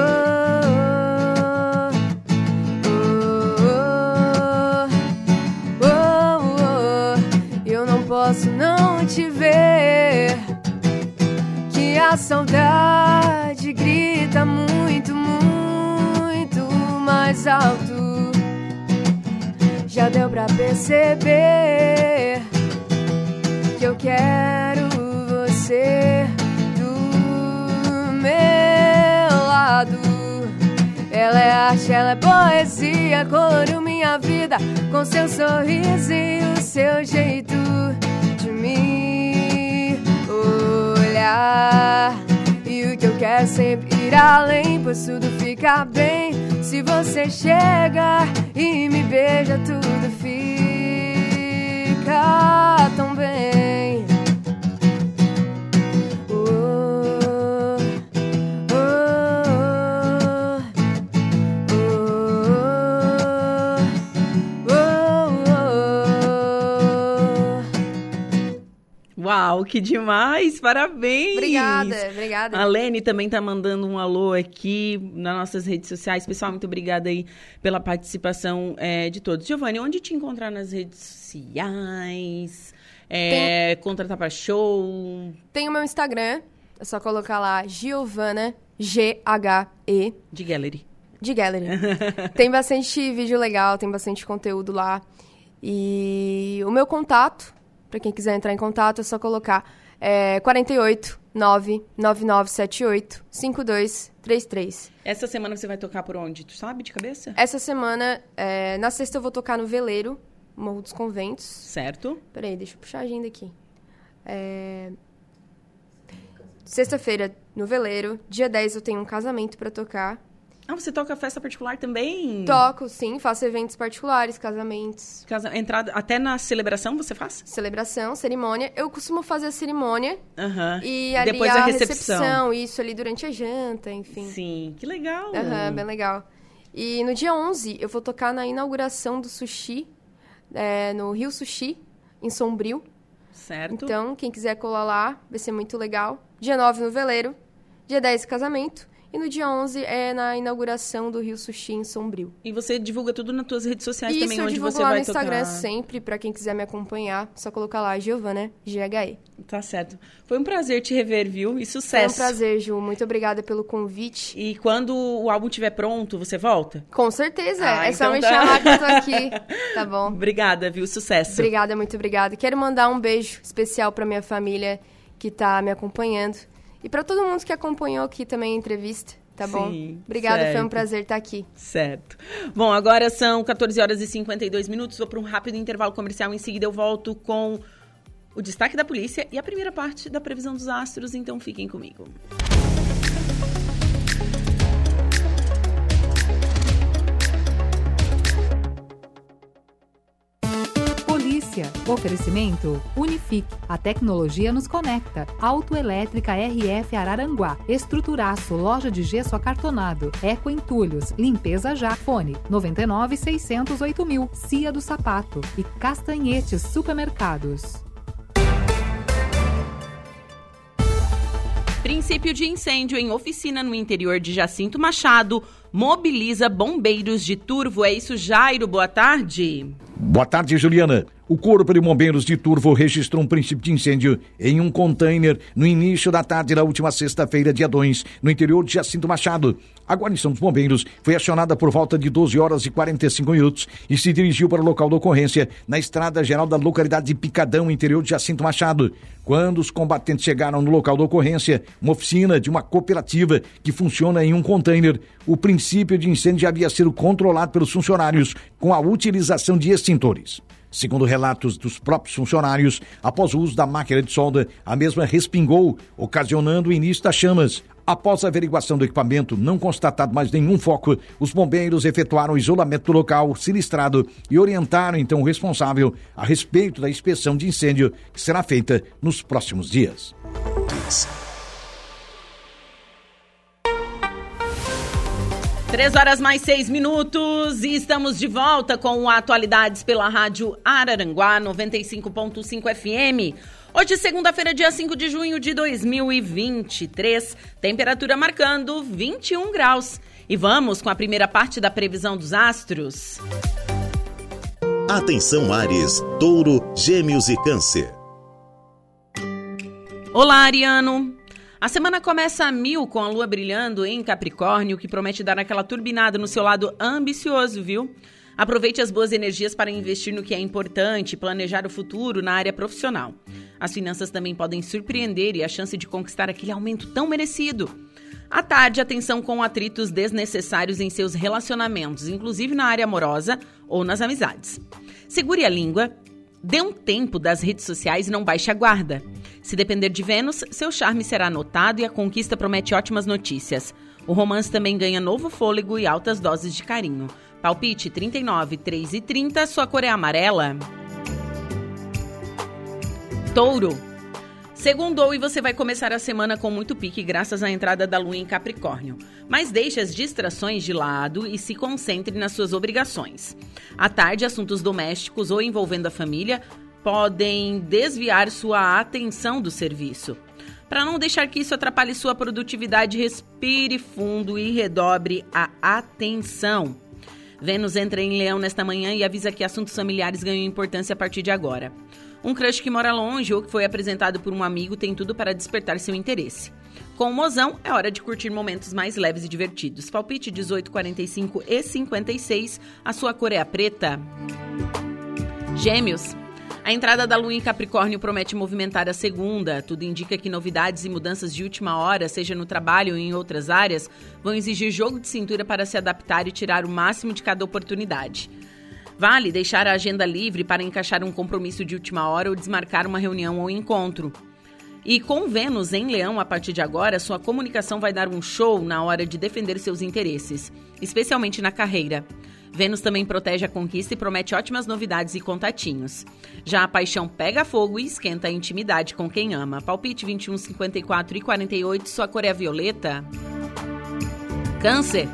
oh, oh, oh, eu não posso não te ver. Que a saudade mais alto. Já deu pra perceber que eu quero você do meu lado. Ela é arte, ela é poesia, coloriu minha vida com seu sorriso e o seu jeito de me olhar. E o que eu quero é sempre ir além, pois tudo fica bem se você chega e me beija, tudo fica tão bem. Uau, que demais! Parabéns! Obrigada, obrigada. A Lene também tá mandando um alô aqui nas nossas redes sociais. Pessoal, muito obrigada aí pela participação é, de todos. Giovanni, onde te encontrar nas redes sociais? É, contratar para show? Tem o meu Instagram, é só colocar lá Giovana, G-H-E. De Gallery. De Gallery. tem bastante vídeo legal, tem bastante conteúdo lá. E o meu contato, para quem quiser entrar em contato, é só colocar é, 48 99978 5233. Essa semana você vai tocar por onde? Tu sabe de cabeça? Essa semana, é, na sexta eu vou tocar no Veleiro, Morro dos Conventos. Certo. Peraí, deixa eu puxar a agenda aqui. É... Sexta-feira, no Veleiro. Dia 10 eu tenho um casamento para tocar. Ah, você toca festa particular também? Toco, sim. Faço eventos particulares, casamentos. Casa... Entrada... Até na celebração você faz? Celebração, cerimônia. Eu costumo fazer a cerimônia. Aham. E ali Depois a, a recepção. Isso, ali durante a janta, enfim. Sim, que legal. Aham, bem legal. E no dia 11, eu vou tocar na inauguração do Sushi, é, no Rio Sushi, em Sombrio. Certo. Então, quem quiser colar lá, vai ser muito legal. Dia 9 no Veleiro, dia 10 casamento. E no dia 11 é na inauguração do Rio Sushi em Sombrio. E você divulga tudo nas suas redes sociais Isso também, eu onde divulgo você lá vai no Instagram tocar. sempre, pra quem quiser me acompanhar. Só colocar lá, Giovana, G-H-E. Tá certo. Foi um prazer te rever, viu? E Foi sucesso. um prazer, Ju. Muito obrigada pelo convite. E quando o álbum estiver pronto, você volta? Com certeza. Ah, é só então me tá. chamar que eu tô aqui. Tá bom. Obrigada, viu? Sucesso. Obrigada, muito obrigada. Quero mandar um beijo especial pra minha família que tá me acompanhando. E pra todo mundo que acompanhou aqui também a entrevista, tá bom? Sim, Obrigada, foi um prazer estar aqui. Certo. Bom, agora são 14 horas e 52 minutos. Vou para um rápido intervalo comercial. Em seguida, eu volto com o destaque da polícia e a primeira parte da previsão dos astros. Então, fiquem comigo. Polícia. Oferecimento Unifique. A tecnologia nos conecta. Autoelétrica RF Araranguá. Estruturaço. Loja de gesso acartonado. Eco Entulhos. Limpeza já. Fone 99 608 mil. Cia do Sapato. E Castanhetes Supermercados. Princípio de incêndio em oficina no interior de Jacinto Machado mobiliza bombeiros de Turvo. É isso, Jairo? Boa tarde. Boa tarde, Juliana. O Corpo de Bombeiros de Turvo registrou um princípio de incêndio em um container no início da tarde da última sexta-feira, dia 2, no interior de Jacinto Machado. A guarnição dos bombeiros foi acionada por volta de 12 horas e 45 minutos e se dirigiu para o local da ocorrência na estrada geral da localidade de Picadão, interior de Jacinto Machado. Quando os combatentes chegaram no local da ocorrência, uma oficina de uma cooperativa que funciona em um container, o princípio de incêndio havia sido controlado pelos funcionários com a utilização de extintores. Segundo relatos dos próprios funcionários, após o uso da máquina de solda, a mesma respingou, ocasionando o início das chamas. Após a averiguação do equipamento, não constatado mais nenhum foco, os bombeiros efetuaram o isolamento do local sinistrado e orientaram então o responsável a respeito da inspeção de incêndio que será feita nos próximos dias. Três horas mais seis minutos e estamos de volta com Atualidades pela Rádio Araranguá 95.5 FM. Hoje, segunda-feira, dia 5 de junho de 2023, temperatura marcando 21 graus. E vamos com a primeira parte da previsão dos astros. Atenção Ares, Touro, Gêmeos e Câncer. Olá, Ariano! A semana começa a mil com a lua brilhando em Capricórnio, que promete dar aquela turbinada no seu lado ambicioso, viu? Aproveite as boas energias para investir no que é importante planejar o futuro na área profissional. As finanças também podem surpreender e a chance de conquistar aquele aumento tão merecido. À tarde, atenção com atritos desnecessários em seus relacionamentos, inclusive na área amorosa ou nas amizades. Segure a língua, dê um tempo das redes sociais e não baixe a guarda. Se depender de Vênus, seu charme será notado e a conquista promete ótimas notícias. O romance também ganha novo fôlego e altas doses de carinho. Palpite 39, 3 e 30, sua cor é amarela. Touro. Segundou e você vai começar a semana com muito pique graças à entrada da lua em Capricórnio. Mas deixe as distrações de lado e se concentre nas suas obrigações. À tarde, assuntos domésticos ou envolvendo a família podem desviar sua atenção do serviço. Para não deixar que isso atrapalhe sua produtividade, respire fundo e redobre a atenção. Vênus entra em Leão nesta manhã e avisa que assuntos familiares ganham importância a partir de agora. Um crush que mora longe ou que foi apresentado por um amigo tem tudo para despertar seu interesse. Com o mozão, é hora de curtir momentos mais leves e divertidos. Palpite 18, 45 e 56. A sua cor é a preta. Gêmeos. A entrada da lua em Capricórnio promete movimentar a segunda. Tudo indica que novidades e mudanças de última hora, seja no trabalho ou em outras áreas, vão exigir jogo de cintura para se adaptar e tirar o máximo de cada oportunidade. Vale deixar a agenda livre para encaixar um compromisso de última hora ou desmarcar uma reunião ou encontro. E com Vênus em Leão a partir de agora, sua comunicação vai dar um show na hora de defender seus interesses, especialmente na carreira. Vênus também protege a conquista e promete ótimas novidades e contatinhos. Já a paixão pega fogo e esquenta a intimidade com quem ama. Palpite 21, 54 e 48, sua cor é violeta. Câncer.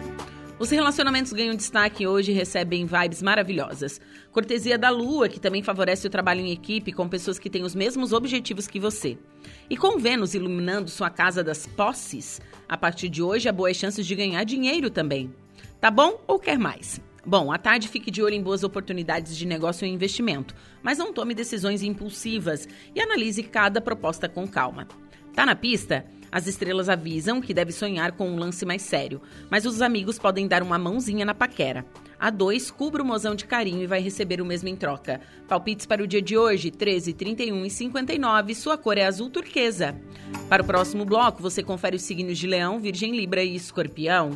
Os relacionamentos ganham destaque hoje e recebem vibes maravilhosas. Cortesia da Lua, que também favorece o trabalho em equipe com pessoas que têm os mesmos objetivos que você. E com Vênus iluminando sua casa das posses, a partir de hoje há boas chances de ganhar dinheiro também. Tá bom ou quer mais? Bom, à tarde fique de olho em boas oportunidades de negócio e investimento, mas não tome decisões impulsivas e analise cada proposta com calma. Tá na pista? As estrelas avisam que deve sonhar com um lance mais sério, mas os amigos podem dar uma mãozinha na paquera. A 2, cubra o mozão de carinho e vai receber o mesmo em troca. Palpites para o dia de hoje, 13, 31 e 59, sua cor é azul turquesa. Para o próximo bloco, você confere os signos de Leão, Virgem, Libra e Escorpião.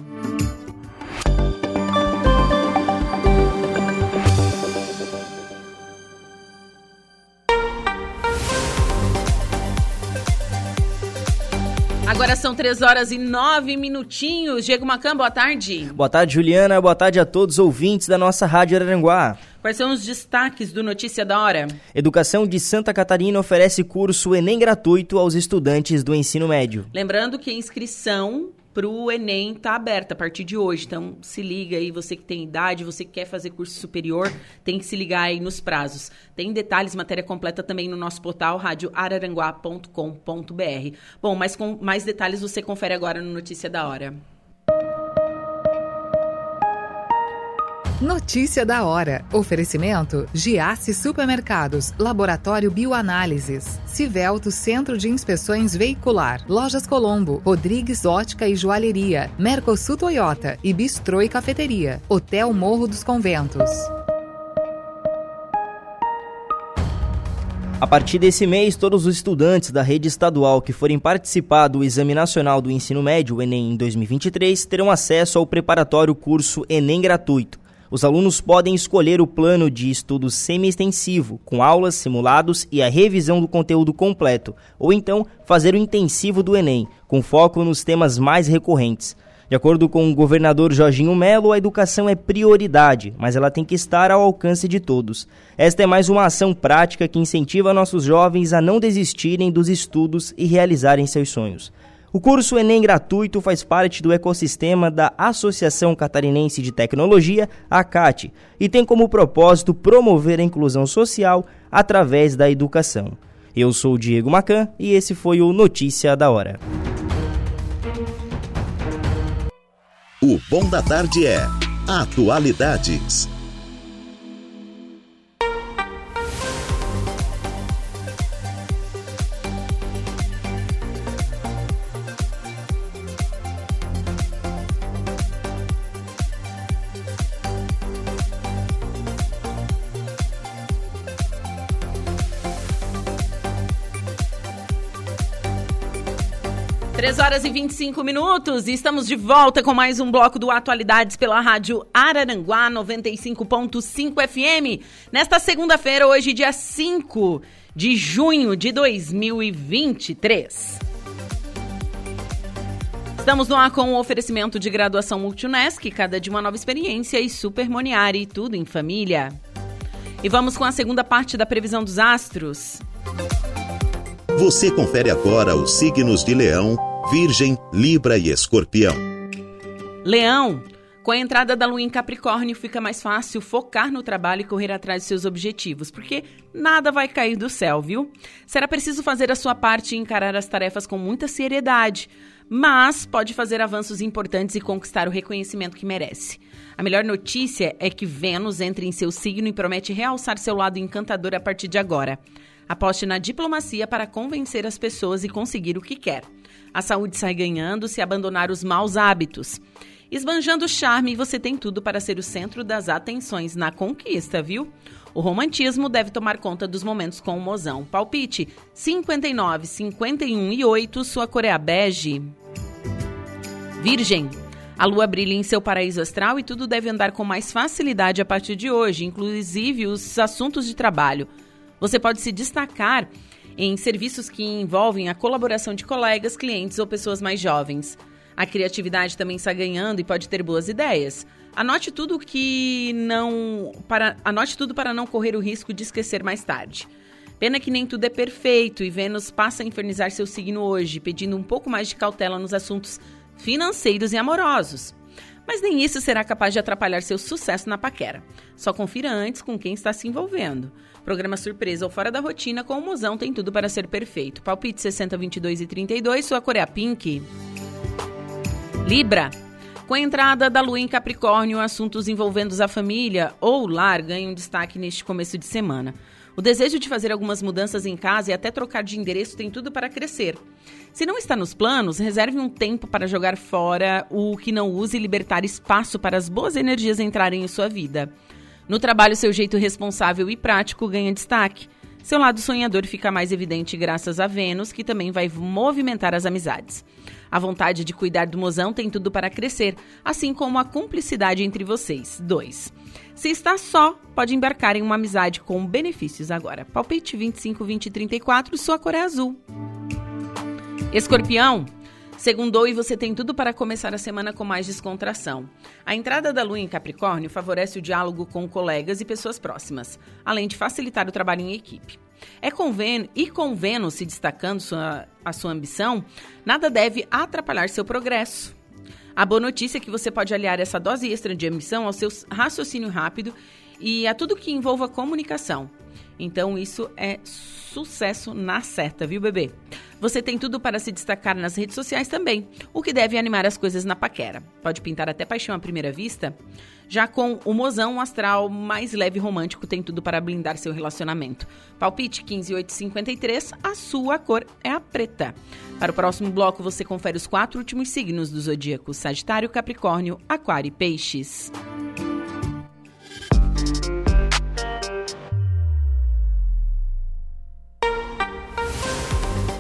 Agora são três horas e nove minutinhos. Diego Macan, boa tarde. Boa tarde, Juliana. Boa tarde a todos os ouvintes da nossa Rádio Araranguá. Quais são os destaques do Notícia da Hora? Educação de Santa Catarina oferece curso Enem gratuito aos estudantes do ensino médio. Lembrando que a inscrição para o Enem está aberta a partir de hoje. Então, se liga aí, você que tem idade, você que quer fazer curso superior, tem que se ligar aí nos prazos. Tem detalhes, matéria completa também no nosso portal radioararanguá.com.br. Bom, mas com mais detalhes você confere agora no Notícia da Hora. Notícia da hora. Oferecimento: Giasse Supermercados, Laboratório Bioanálises, Civelto Centro de Inspeções Veicular, Lojas Colombo, Rodrigues Ótica e Joalheria, Mercosul Toyota e Bistrô e Cafeteria, Hotel Morro dos Conventos. A partir desse mês, todos os estudantes da rede estadual que forem participar do Exame Nacional do Ensino Médio, Enem, em 2023, terão acesso ao preparatório curso Enem gratuito. Os alunos podem escolher o plano de estudo semi-extensivo, com aulas, simulados e a revisão do conteúdo completo, ou então fazer o intensivo do Enem, com foco nos temas mais recorrentes. De acordo com o governador Jorginho Melo, a educação é prioridade, mas ela tem que estar ao alcance de todos. Esta é mais uma ação prática que incentiva nossos jovens a não desistirem dos estudos e realizarem seus sonhos. O curso Enem gratuito faz parte do ecossistema da Associação Catarinense de Tecnologia, ACAT, e tem como propósito promover a inclusão social através da educação. Eu sou o Diego Macan e esse foi o Notícia da Hora. O Bom da Tarde é Atualidades. Horas e 25 minutos e estamos de volta com mais um bloco do Atualidades pela Rádio Araranguá 95.5 FM. Nesta segunda-feira, hoje, dia 5 de junho de 2023. Estamos no ar com o oferecimento de graduação Multunesc, cada de uma nova experiência e Super Moniari, tudo em família. E vamos com a segunda parte da previsão dos astros. Você confere agora os signos de Leão, Virgem, Libra e Escorpião. Leão, Com a entrada da lua em Capricórnio, fica mais fácil focar no trabalho e correr atrás de seus objetivos, porque nada vai cair do céu, viu? Será preciso fazer a sua parte e encarar as tarefas com muita seriedade, mas pode fazer avanços importantes e conquistar o reconhecimento que merece. A melhor notícia é que Vênus entra em seu signo e promete realçar seu lado encantador a partir de agora. Aposte na diplomacia para convencer as pessoas e conseguir o que quer. A saúde sai ganhando se abandonar os maus hábitos. Esbanjando o charme, você tem tudo para ser o centro das atenções na conquista, viu? O romantismo deve tomar conta dos momentos com o mozão. Palpite 59, 51 e 8, sua cor é bege. Virgem. A lua brilha em seu paraíso astral e tudo deve andar com mais facilidade a partir de hoje, inclusive os assuntos de trabalho. Você pode se destacar em serviços que envolvem a colaboração de colegas, clientes ou pessoas mais jovens. A criatividade também está ganhando e pode ter boas ideias. Anote tudo que não para anote tudo para não correr o risco de esquecer mais tarde. Pena que nem tudo é perfeito e Vênus passa a infernizar seu signo hoje, pedindo um pouco mais de cautela nos assuntos financeiros e amorosos. Mas nem isso será capaz de atrapalhar seu sucesso na paquera. Só confira antes com quem está se envolvendo. Programa surpresa ou fora da rotina com o mozão tem tudo para ser perfeito. Palpite 60, 22 e 32, sua cor é pink. Libra. Com a entrada da lua em Capricórnio, assuntos envolvendo a família ou lar ganham destaque neste começo de semana. O desejo de fazer algumas mudanças em casa e até trocar de endereço tem tudo para crescer. Se não está nos planos, reserve um tempo para jogar fora o que não use e libertar espaço para as boas energias entrarem em sua vida. No trabalho, seu jeito responsável e prático ganha destaque. Seu lado sonhador fica mais evidente graças a Vênus, que também vai movimentar as amizades. A vontade de cuidar do mozão tem tudo para crescer, assim como a cumplicidade entre vocês. 2. Se está só, pode embarcar em uma amizade com benefícios agora. Palpite 25, 20 e 34, sua cor é azul. Escorpião, Segundou e você tem tudo para começar a semana com mais descontração. A entrada da lua em Capricórnio favorece o diálogo com colegas e pessoas próximas, além de facilitar o trabalho em equipe. É com Vênus, e com Vênus se destacando sua, a sua ambição, nada deve atrapalhar seu progresso. A boa notícia é que você pode aliar essa dose extra de ambição ao seu raciocínio rápido e a tudo que envolva comunicação. Então, isso é sucesso na certa, viu, bebê? Você tem tudo para se destacar nas redes sociais também, o que deve animar as coisas na paquera. Pode pintar até paixão à primeira vista. Já com o mozão, astral mais leve e romântico tem tudo para blindar seu relacionamento. Palpite 15853, a sua cor é a preta. Para o próximo bloco, você confere os quatro últimos signos do zodíaco: Sagitário, Capricórnio, Aquário e Peixes.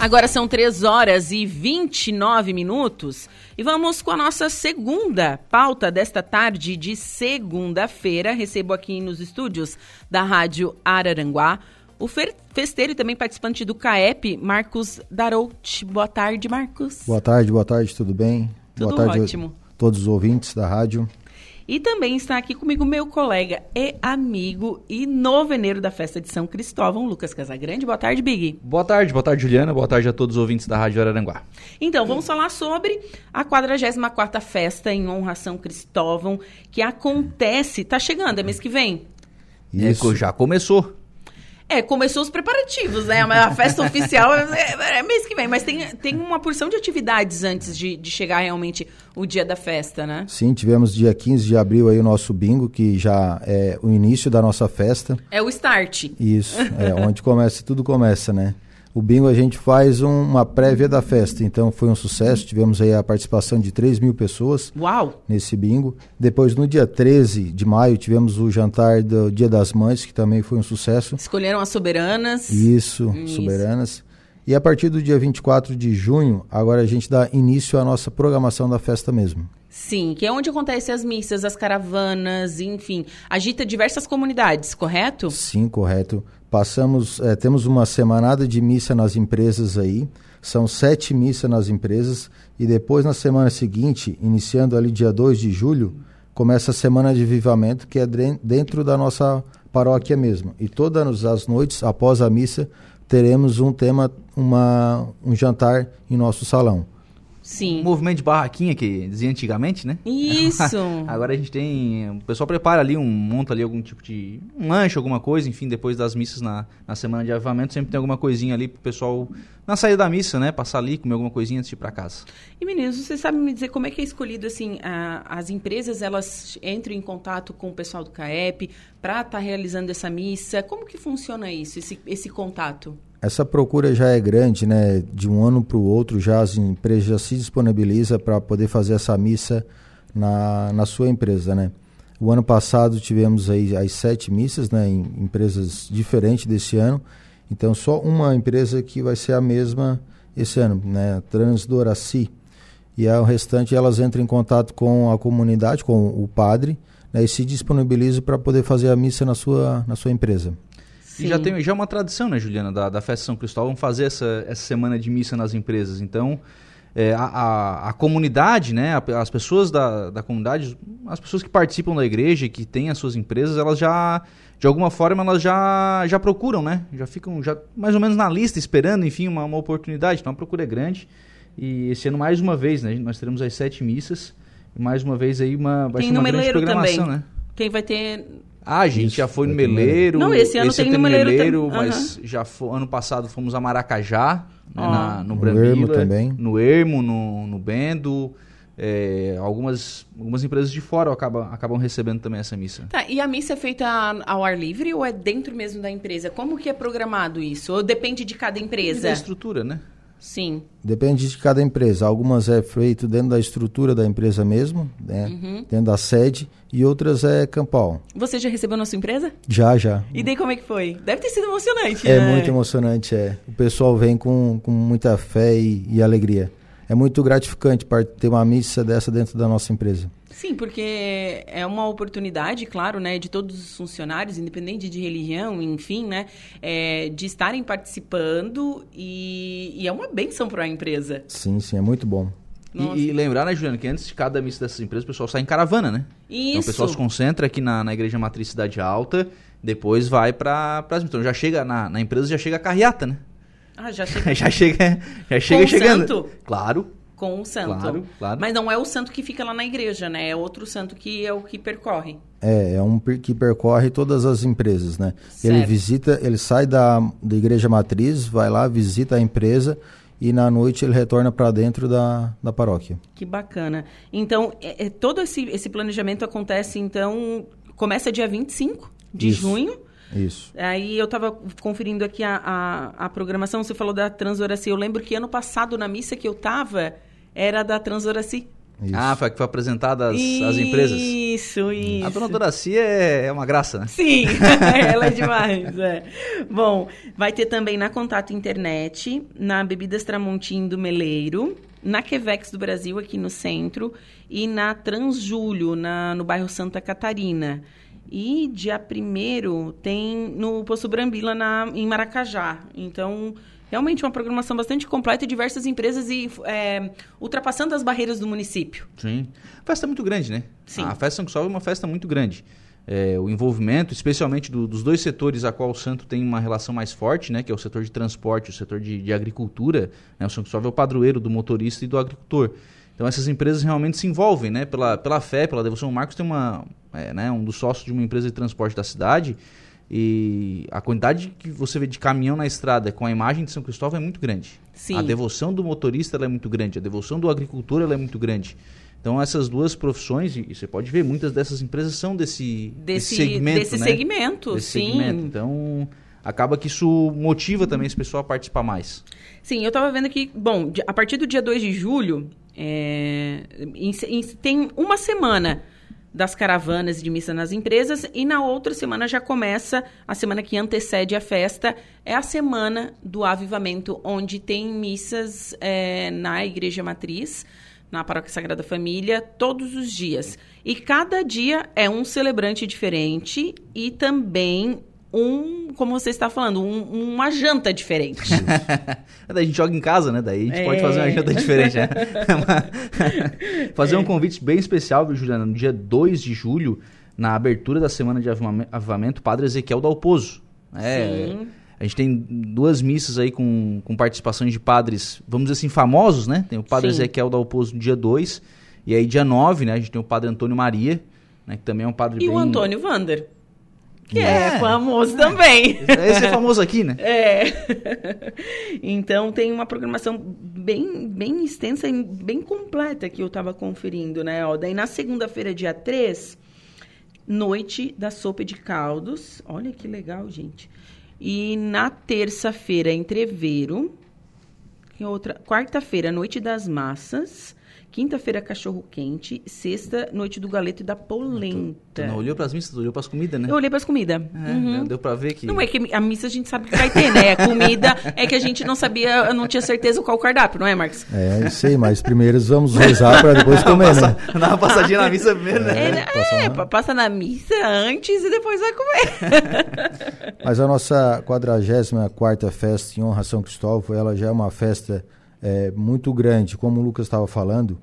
Agora são 3 horas e 29 minutos e vamos com a nossa segunda pauta desta tarde de segunda-feira. Recebo aqui nos estúdios da Rádio Araranguá o festeiro e também participante do CAEP, Marcos Darout. Boa tarde, Marcos. Boa tarde, boa tarde, tudo bem? Tudo boa tarde ótimo. a todos os ouvintes da rádio. E também está aqui comigo meu colega e amigo e noveneiro da festa de São Cristóvão, Lucas Casagrande. Boa tarde, Big. Boa tarde, boa tarde, Juliana. Boa tarde a todos os ouvintes da Rádio Araranguá. Então, vamos falar sobre a 44ª festa em honra a São Cristóvão, que acontece, tá chegando, é mês que vem? Isso. É, já começou. É, começou os preparativos, né? A festa oficial é, é, mês que vem, mas tem, tem uma porção de atividades antes de, de chegar realmente o dia da festa, né? Sim, tivemos dia 15 de abril aí o nosso bingo, que já é o início da nossa festa. É o start. Isso, é onde começa, tudo começa, né? O bingo a gente faz um, uma prévia da festa, então foi um sucesso. Tivemos aí a participação de 3 mil pessoas Uau. nesse bingo. Depois, no dia 13 de maio, tivemos o jantar do Dia das Mães, que também foi um sucesso. Escolheram as soberanas. Isso, Isso. soberanas. E a partir do dia 24 de junho, agora a gente dá início à nossa programação da festa mesmo. Sim, que é onde acontecem as missas, as caravanas, enfim, agita diversas comunidades, correto? Sim, correto. Passamos, é, temos uma semanada de missa nas empresas aí, são sete missas nas empresas, e depois na semana seguinte, iniciando ali dia 2 de julho, começa a semana de vivamento, que é dentro da nossa paróquia mesmo. E todas as noites, após a missa, teremos um tema, uma, um jantar em nosso salão. Sim. Um movimento de barraquinha que dizia antigamente, né? Isso. Agora a gente tem. O pessoal prepara ali, um, monta ali algum tipo de. um lanche, alguma coisa, enfim, depois das missas na, na semana de avivamento, sempre tem alguma coisinha ali pro pessoal, na saída da missa, né? Passar ali, comer alguma coisinha antes de ir pra casa. E meninos, você sabe me dizer como é que é escolhido assim, a, as empresas elas entram em contato com o pessoal do CAEP para estar tá realizando essa missa? Como que funciona isso, esse, esse contato? Essa procura já é grande, né? De um ano para o outro já as empresas já se disponibilizam para poder fazer essa missa na, na sua empresa, né? O ano passado tivemos aí as sete missas, né? Em empresas diferentes desse ano. Então só uma empresa que vai ser a mesma esse ano, né? Transdoraci. E o restante elas entram em contato com a comunidade, com o padre, né? E se disponibilizam para poder fazer a missa na sua, na sua empresa. Sim. E já tem já é uma tradição, né, Juliana, da, da festa São Cristóvão fazer essa, essa semana de missa nas empresas. Então, é, a, a, a, comunidade, né, as pessoas da, da comunidade, as pessoas que participam da igreja e que têm as suas empresas, elas já, de alguma forma, elas já, já procuram, né? Já ficam já mais ou menos na lista, esperando, enfim, uma, uma oportunidade. Então, a procura é grande. E esse ano, mais uma vez, né, nós teremos as sete missas. Mais uma vez aí, uma, vai tem ser uma grande programação, também. né? Quem vai ter ah, a gente Isso, já foi no Meleiro. Não, esse ano esse tem no Meleiro, Meleiro mas já foi, ano passado fomos a Maracajá, né, na, no, no Brambila, também. No Ermo, no, no Bendo. É, algumas, algumas empresas de fora acabam, acabam recebendo também essa missa. Tá, e a missa é feita ao ar livre ou é dentro mesmo da empresa? Como que é programado isso? Ou depende de cada empresa? Depende da estrutura, né? Sim. Depende de cada empresa. Algumas é feito dentro da estrutura da empresa mesmo, né? Uhum. dentro da sede, e outras é campal. Você já recebeu na sua empresa? Já, já. E daí como é que foi? Deve ter sido emocionante, É né? muito emocionante, é. O pessoal vem com, com muita fé e, e alegria. É muito gratificante ter uma missa dessa dentro da nossa empresa. Sim, porque é uma oportunidade, claro, né, de todos os funcionários, independente de religião, enfim, né, é, de estarem participando e, e é uma benção para a empresa. Sim, sim, é muito bom. E, e, lembrar, né, Juliano, que antes de cada missa dessas empresas, o pessoal sai em caravana, né? Isso. Então o pessoal se concentra aqui na, na Igreja Matriz Cidade Alta, depois vai para as Então já chega, na, na empresa já chega a carreata, né? Ah, já chega. já chega, já chega chegando. Santo? Claro com o santo. Claro, claro. Mas não é o santo que fica lá na igreja, né? É outro santo que é o que percorre. É, é um que percorre todas as empresas, né? Certo. Ele visita, ele sai da, da igreja matriz, vai lá, visita a empresa e na noite ele retorna para dentro da, da paróquia. Que bacana. Então, é, é, todo esse, esse planejamento acontece, então, começa dia 25 de Isso. junho. Isso. Aí eu estava conferindo aqui a, a, a, programação, você falou da Transoracia. Eu lembro que ano passado, na missa que eu estava, era da Transoraci. Isso. Ah, foi que foi apresentada às, às empresas. Isso, isso. A dona Doracia é, é uma graça, né? Sim, ela é demais. É. Bom, vai ter também na Contato Internet, na Bebidas Tramontim do Meleiro, na Quevex do Brasil, aqui no centro, e na Transjúlio, na, no bairro Santa Catarina. E dia 1 tem no Poço Brambila, na, em Maracajá. Então, realmente uma programação bastante completa e diversas empresas e é, ultrapassando as barreiras do município. Sim. A festa é muito grande, né? Sim. A festa São Cristóvão é uma festa muito grande. É, o envolvimento, especialmente do, dos dois setores a qual o Santo tem uma relação mais forte, né, que é o setor de transporte, o setor de, de agricultura. Né, o São Cristóvão é o padroeiro do motorista e do agricultor. Então essas empresas realmente se envolvem, né? Pela, pela fé, pela devoção. O Marcos tem uma, é, né, um dos sócios de uma empresa de transporte da cidade e a quantidade que você vê de caminhão na estrada com a imagem de São Cristóvão é muito grande. Sim. A devoção do motorista é muito grande, a devoção do agricultor é muito grande. Então essas duas profissões, e você pode ver, muitas dessas empresas são desse, desse, desse segmento. Desse né? segmento, desse sim. Segmento. Então acaba que isso motiva também esse pessoal a participar mais. Sim, eu estava vendo que, bom, a partir do dia 2 de julho, é, em, em, tem uma semana das caravanas de missa nas empresas e na outra semana já começa a semana que antecede a festa é a semana do avivamento onde tem missas é, na igreja matriz na paróquia Sagrada Família todos os dias. E cada dia é um celebrante diferente e também um, como você está falando, um, uma janta diferente. Daí a gente joga em casa, né? Daí a gente é. pode fazer uma janta diferente, né? fazer um convite bem especial, viu, Juliana? No dia 2 de julho, na abertura da semana de avivamento, Padre Ezequiel Dalpozo. É, A gente tem duas missas aí com, com participações de padres, vamos dizer assim, famosos, né? Tem o padre Sim. Ezequiel da Oposto no dia 2, e aí dia 9, né? A gente tem o padre Antônio Maria, né? Que também é um padre E bem... o Antônio Vander, que é, famoso também. Esse é famoso aqui, né? É. então tem uma programação bem, bem extensa e bem completa que eu estava conferindo, né? Ó, daí na segunda-feira, dia 3, noite da sopa de caldos. Olha que legal, gente. E na terça-feira, entreveiro. Que outra? Quarta-feira, noite das massas. Quinta-feira, cachorro quente. Sexta, noite do galeto e da Tu polenta. não olhou pras missas, tu olhou pras comidas, né? Eu olhei para as comidas. É, Uhum. Deu pra ver que... Não é que a missa a gente sabe que vai ter, né? A comida é que a gente não sabia, eu não tinha certeza qual o cardápio, não é, Marcos? É, eu sei, mas primeiro vamos rezar para depois comer, né? Dá uma passadinha na missa primeiro, né? É, né? é, pa- passa na missa antes e depois vai comer. Mas a nossa 44ª festa em honra a São Cristóvão, ela já é uma festa é, muito grande, como o Lucas estava falando,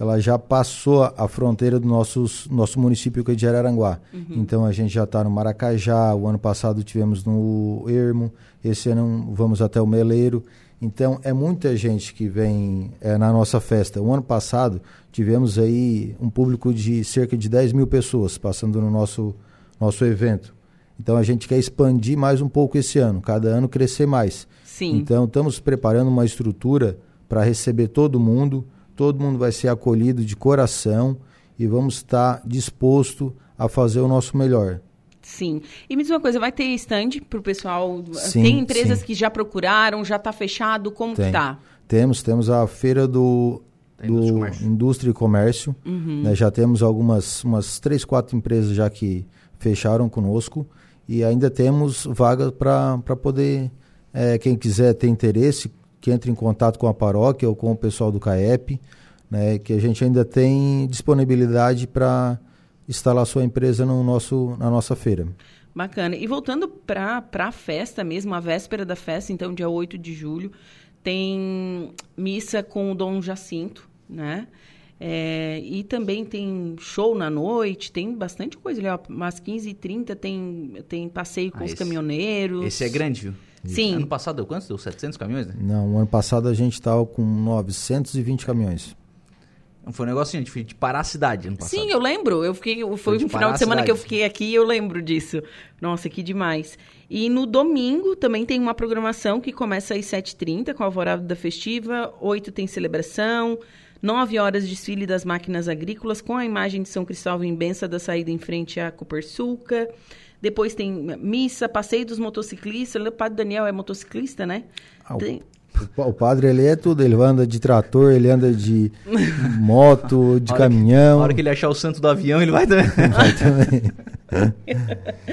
ela já passou a fronteira do nossos, nosso município que é de Araranguá. Então a gente já está no Maracajá, o ano passado tivemos no Ermo, esse ano vamos até o Meleiro. Então é muita gente que vem é, na nossa festa. O ano passado tivemos aí um público de cerca de 10 mil pessoas passando no nosso, nosso evento. Então a gente quer expandir mais um pouco esse ano, cada ano crescer mais. Sim. Então estamos preparando uma estrutura para receber todo mundo, todo mundo vai ser acolhido de coração e vamos estar disposto a fazer o nosso melhor. Sim. E me diz uma coisa, vai ter stand pro pessoal? Sim, Tem empresas sim. que já procuraram, já tá fechado, como que Tem. tá? Temos, temos a feira do, Da indústria e do comércio. indústria e comércio. Uhum. né? Já temos algumas umas três, quatro empresas já que fecharam conosco e ainda temos vagas para poder eh, quem quiser ter interesse que entre em contato com a paróquia ou com o pessoal do CAEP, né? Que a gente ainda tem disponibilidade para instalar sua empresa no nosso na nossa feira. Bacana. E voltando para a festa mesmo, a véspera da festa, então dia 8 de julho, tem missa com o Dom Jacinto, né? É, e também tem show na noite, tem bastante coisa ali, ó. Umas 15h30 tem, tem passeio com Ah, os esse- caminhoneiros. Esse é grande, viu? Sim. Ano passado deu quantos? Deu 700 caminhões, né? Não, ano passado a gente estava com 920 caminhões. Foi um negócio assim, de parar a cidade ano passado. Sim, eu lembro. Eu fiquei, foi Foi um final de semana que eu fiquei aqui e eu lembro disso. Nossa, que demais. E no domingo também tem uma programação que começa às 7h30 com a alvorada da festiva, 8 tem celebração, 9 horas desfile das máquinas agrícolas com a imagem de São Cristóvão em benção da saída em frente à Copersuca. Depois tem missa, passeio dos motociclistas. O padre Daniel é motociclista, né? Ah, o- Tem- O pa- O padre, ele é tudo. Ele anda de trator, ele anda de moto, de que- caminhão. Na hora que ele achar o santo do avião, ele vai também. Vai também.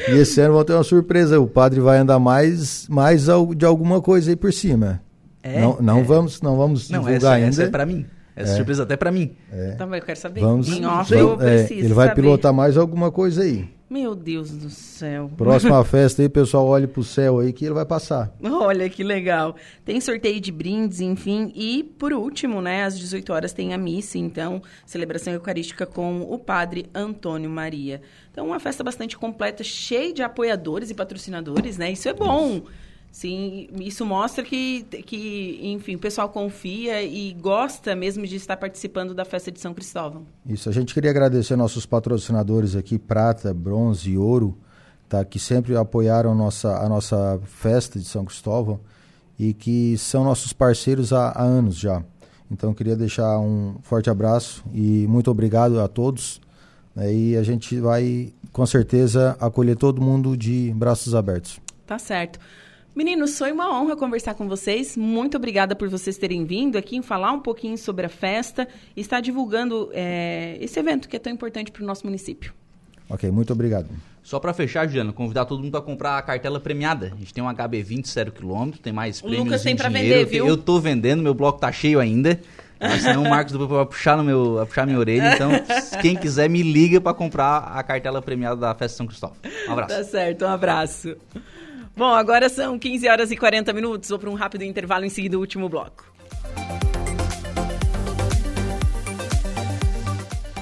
e esse ano vão ter uma surpresa. O padre vai andar mais, mais de alguma coisa aí por cima. É? não não É. vamos, não vamos Não, divulgar essa, ainda. essa é pra mim. Essa É. surpresa até pra mim. Então, eu quero saber. Vamos, em off vamos- eu é, preciso ele vai saber. pilotar mais alguma coisa aí. Meu Deus do céu. Próxima festa aí, pessoal, olhe pro céu aí que ele vai passar. Olha que legal. Tem sorteio de brindes, enfim. E, por último, né, às 18 horas tem a missa, então, celebração eucarística com o padre Antônio Maria. Então, uma festa bastante completa, cheia de apoiadores e patrocinadores, né? Isso é bom. Sim, isso mostra que, que, enfim, o pessoal confia e gosta mesmo de estar participando da festa de São Cristóvão. Isso, a gente queria agradecer nossos patrocinadores aqui, Prata, Bronze e Ouro, tá, que sempre apoiaram nossa, a nossa festa de São Cristóvão e que são nossos parceiros há, há anos já. Então, queria deixar um forte abraço e muito obrigado a todos. né, e a gente vai, com certeza, acolher todo mundo de braços abertos. Tá certo. Meninos, foi uma honra conversar com vocês. Muito obrigada por vocês terem vindo aqui falar um pouquinho sobre a festa e estar divulgando é, esse evento que é tão importante para o nosso município. Ok, muito obrigado. Só pra fechar, Juliana, convidar todo mundo a comprar a cartela premiada. A gente tem um HB20 0 km, tem mais O prêmios Lucas em tem dinheiro. vender, viu? Eu tô vendendo, meu bloco tá cheio ainda. Mas senão o Marcos do vai puxar, no meu, vai puxar minha orelha. Então, quem quiser, me liga pra comprar a cartela premiada da Festa São Cristóvão. Um abraço. Tá certo, um abraço. Bom, agora são 15 horas e 40 minutos. Vou para um rápido intervalo em seguida o último bloco.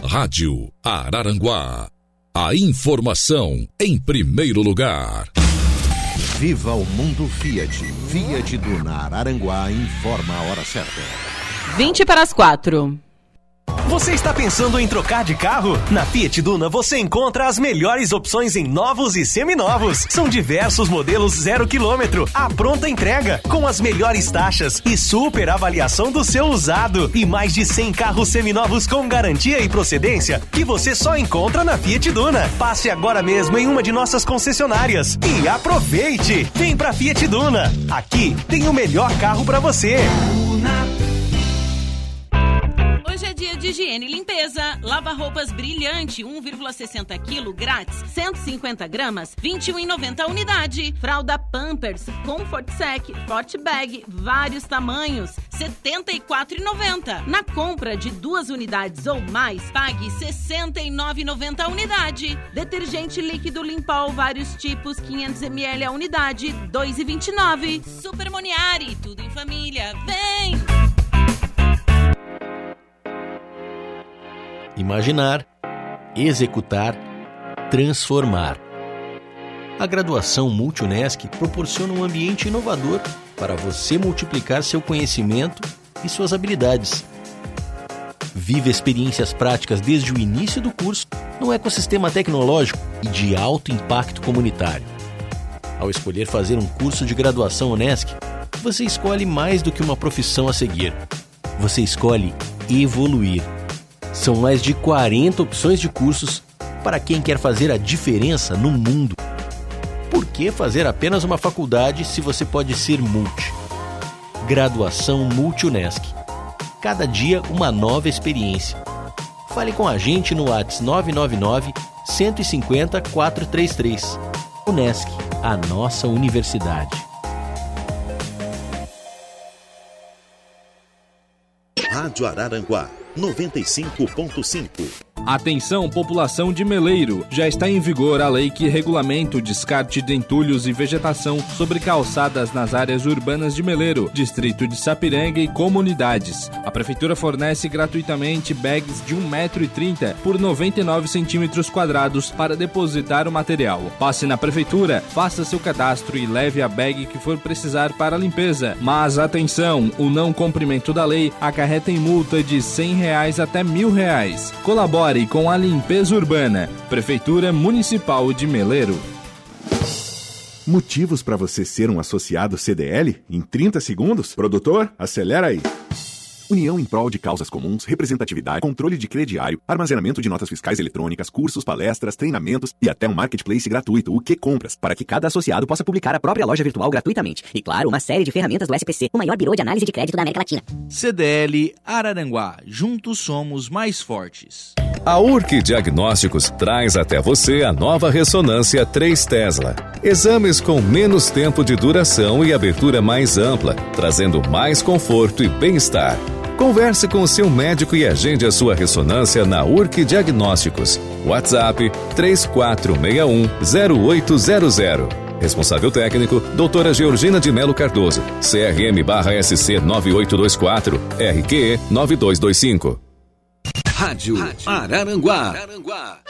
Rádio Araranguá. A informação em primeiro lugar. Viva o mundo Fiat. Fiat Duna Araranguá informa a hora certa. 20 para as 4. Você está pensando em trocar de carro? Na Fiat Duna você encontra as melhores opções em novos e seminovos. São diversos modelos zero quilômetro, a pronta entrega, com as melhores taxas e super avaliação do seu usado. E mais de 100 carros seminovos com garantia e procedência que você só encontra na Fiat Duna. Passe agora mesmo em uma de nossas concessionárias e aproveite! Vem pra Fiat Duna. Aqui tem o melhor carro para você. Hoje é dia de higiene e limpeza. Lava roupas brilhante, 1,60 kg grátis, 150 gramas, 21,90 a unidade. Fralda Pampers, Comfort Sec, Forte Bag, vários tamanhos, 74,90. Na compra de duas unidades ou mais, pague 69,90 a unidade. Detergente líquido Limpol, vários tipos, 500 ml a unidade, 2,29. Super Moniari, tudo em família. Vem! Imaginar, executar, transformar. A graduação Multunesc proporciona um ambiente inovador para você multiplicar seu conhecimento e suas habilidades. Vive experiências práticas desde o início do curso num ecossistema tecnológico e de alto impacto comunitário. Ao escolher fazer um curso de graduação Unesc, você escolhe mais do que uma profissão a seguir. Você escolhe evoluir. São mais de 40 opções de cursos para quem quer fazer a diferença no mundo. Por que fazer apenas uma faculdade se você pode ser multi? Graduação Multi-Unesc. Cada dia uma nova experiência. Fale com a gente no WhatsApp 999 150 433. Unesc, a nossa universidade. Rádio Araranguá 95.5. Atenção, população de Meleiro! Já está em vigor a lei que regulamenta o descarte de entulhos e vegetação sobre calçadas nas áreas urbanas de Meleiro, distrito de Sapiranga e comunidades. A prefeitura fornece gratuitamente bags de 1,30m por 99 centímetros quadrados para depositar o material. Passe na prefeitura, faça seu cadastro e leve a bag que for precisar para a limpeza. Mas atenção, o não cumprimento da lei acarreta em multa de R$ 100 reais até R$ 1.000. Colabore com a limpeza urbana. Prefeitura Municipal de Meleiro. Motivos para você ser um associado CDL? Em 30 segundos? Produtor, acelera aí. União em prol de causas comuns, representatividade, controle de crediário, armazenamento de notas fiscais eletrônicas, cursos, palestras, treinamentos e até um marketplace gratuito, o que compras, para que cada associado possa publicar a própria loja virtual gratuitamente. E claro, uma série de ferramentas do SPC, o maior birô de análise de crédito da América Latina. CDL Araranguá, juntos somos mais fortes. A URC Diagnósticos traz até você a nova ressonância 3 Tesla. Exames com menos tempo de duração e abertura mais ampla, trazendo mais conforto e bem-estar. Converse com o seu médico e agende a sua ressonância na URC Diagnósticos. WhatsApp 3461-0800. Responsável técnico, doutora Georgina de Melo Cardoso. CRM-SC 9824, RQE 9225. Rádio, Araranguá.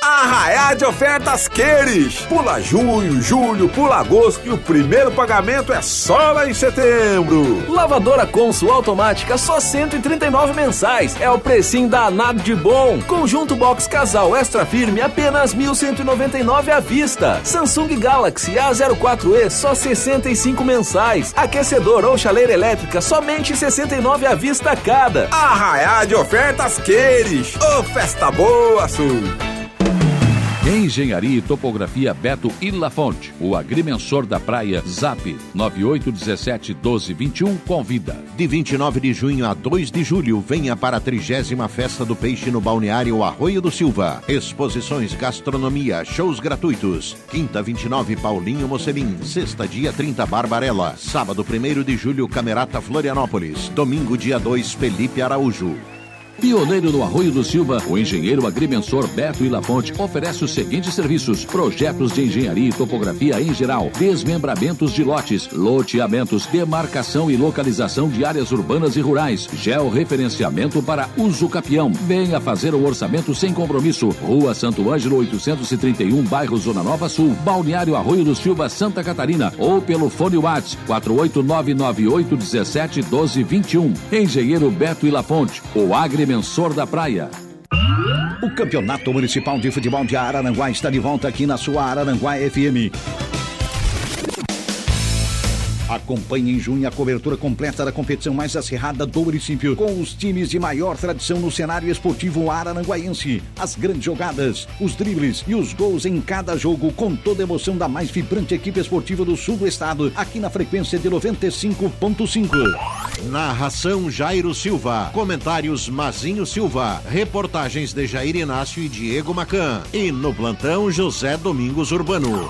Arraiá de ofertas Queires. Pula junho, julho, pula agosto e o primeiro pagamento é só lá em setembro. Lavadora Consul automática só 139 mensais. É o precinho danado de bom. Conjunto Box Casal Extra Firme apenas 1.199 à vista. Samsung Galaxy A04e só 65 mensais. Aquecedor ou chaleira elétrica somente 69 à vista cada. Arraiá de ofertas Queires. Ô, festa boa, Sul! Engenharia e Topografia Beto e Lafonte. O agrimensor da praia Zap 98171221 convida. De 29 de junho a 2 de julho, venha para a trigésima Festa do Peixe no Balneário Arroio do Silva. Exposições, gastronomia, shows gratuitos. Quinta 29, Paulinho Mocelin. Sexta, dia 30, Barbarella. Sábado 1 de julho, Camerata Florianópolis. Domingo, dia 2, Felipe Araújo. Pioneiro no Arroio do Silva, o engenheiro agrimensor Beto Ilafonte oferece os seguintes serviços: projetos de engenharia e topografia em geral, desmembramentos de lotes, loteamentos, demarcação e localização de áreas urbanas e rurais, georreferenciamento para uso capião. Venha fazer o orçamento sem compromisso. Rua Santo Ângelo 831, bairro Zona Nova Sul, Balneário Arroio do Silva, Santa Catarina, ou pelo fone Whats 48998171221. Engenheiro Beto Ilafonte, o agrimensor da praia. O Campeonato Municipal de Futebol de Araranguá está de volta aqui na sua Araranguá FM. Acompanhe em junho a cobertura completa da competição mais acirrada do município, com os times de maior tradição no cenário esportivo araranguaense. As grandes jogadas, os dribles e os gols em cada jogo, com toda a emoção da mais vibrante equipe esportiva do sul do estado, aqui na frequência de 95.5. Narração Jairo Silva. Comentários Mazinho Silva. Reportagens de Jair Inácio e Diego Macan. E no plantão José Domingos Urbano.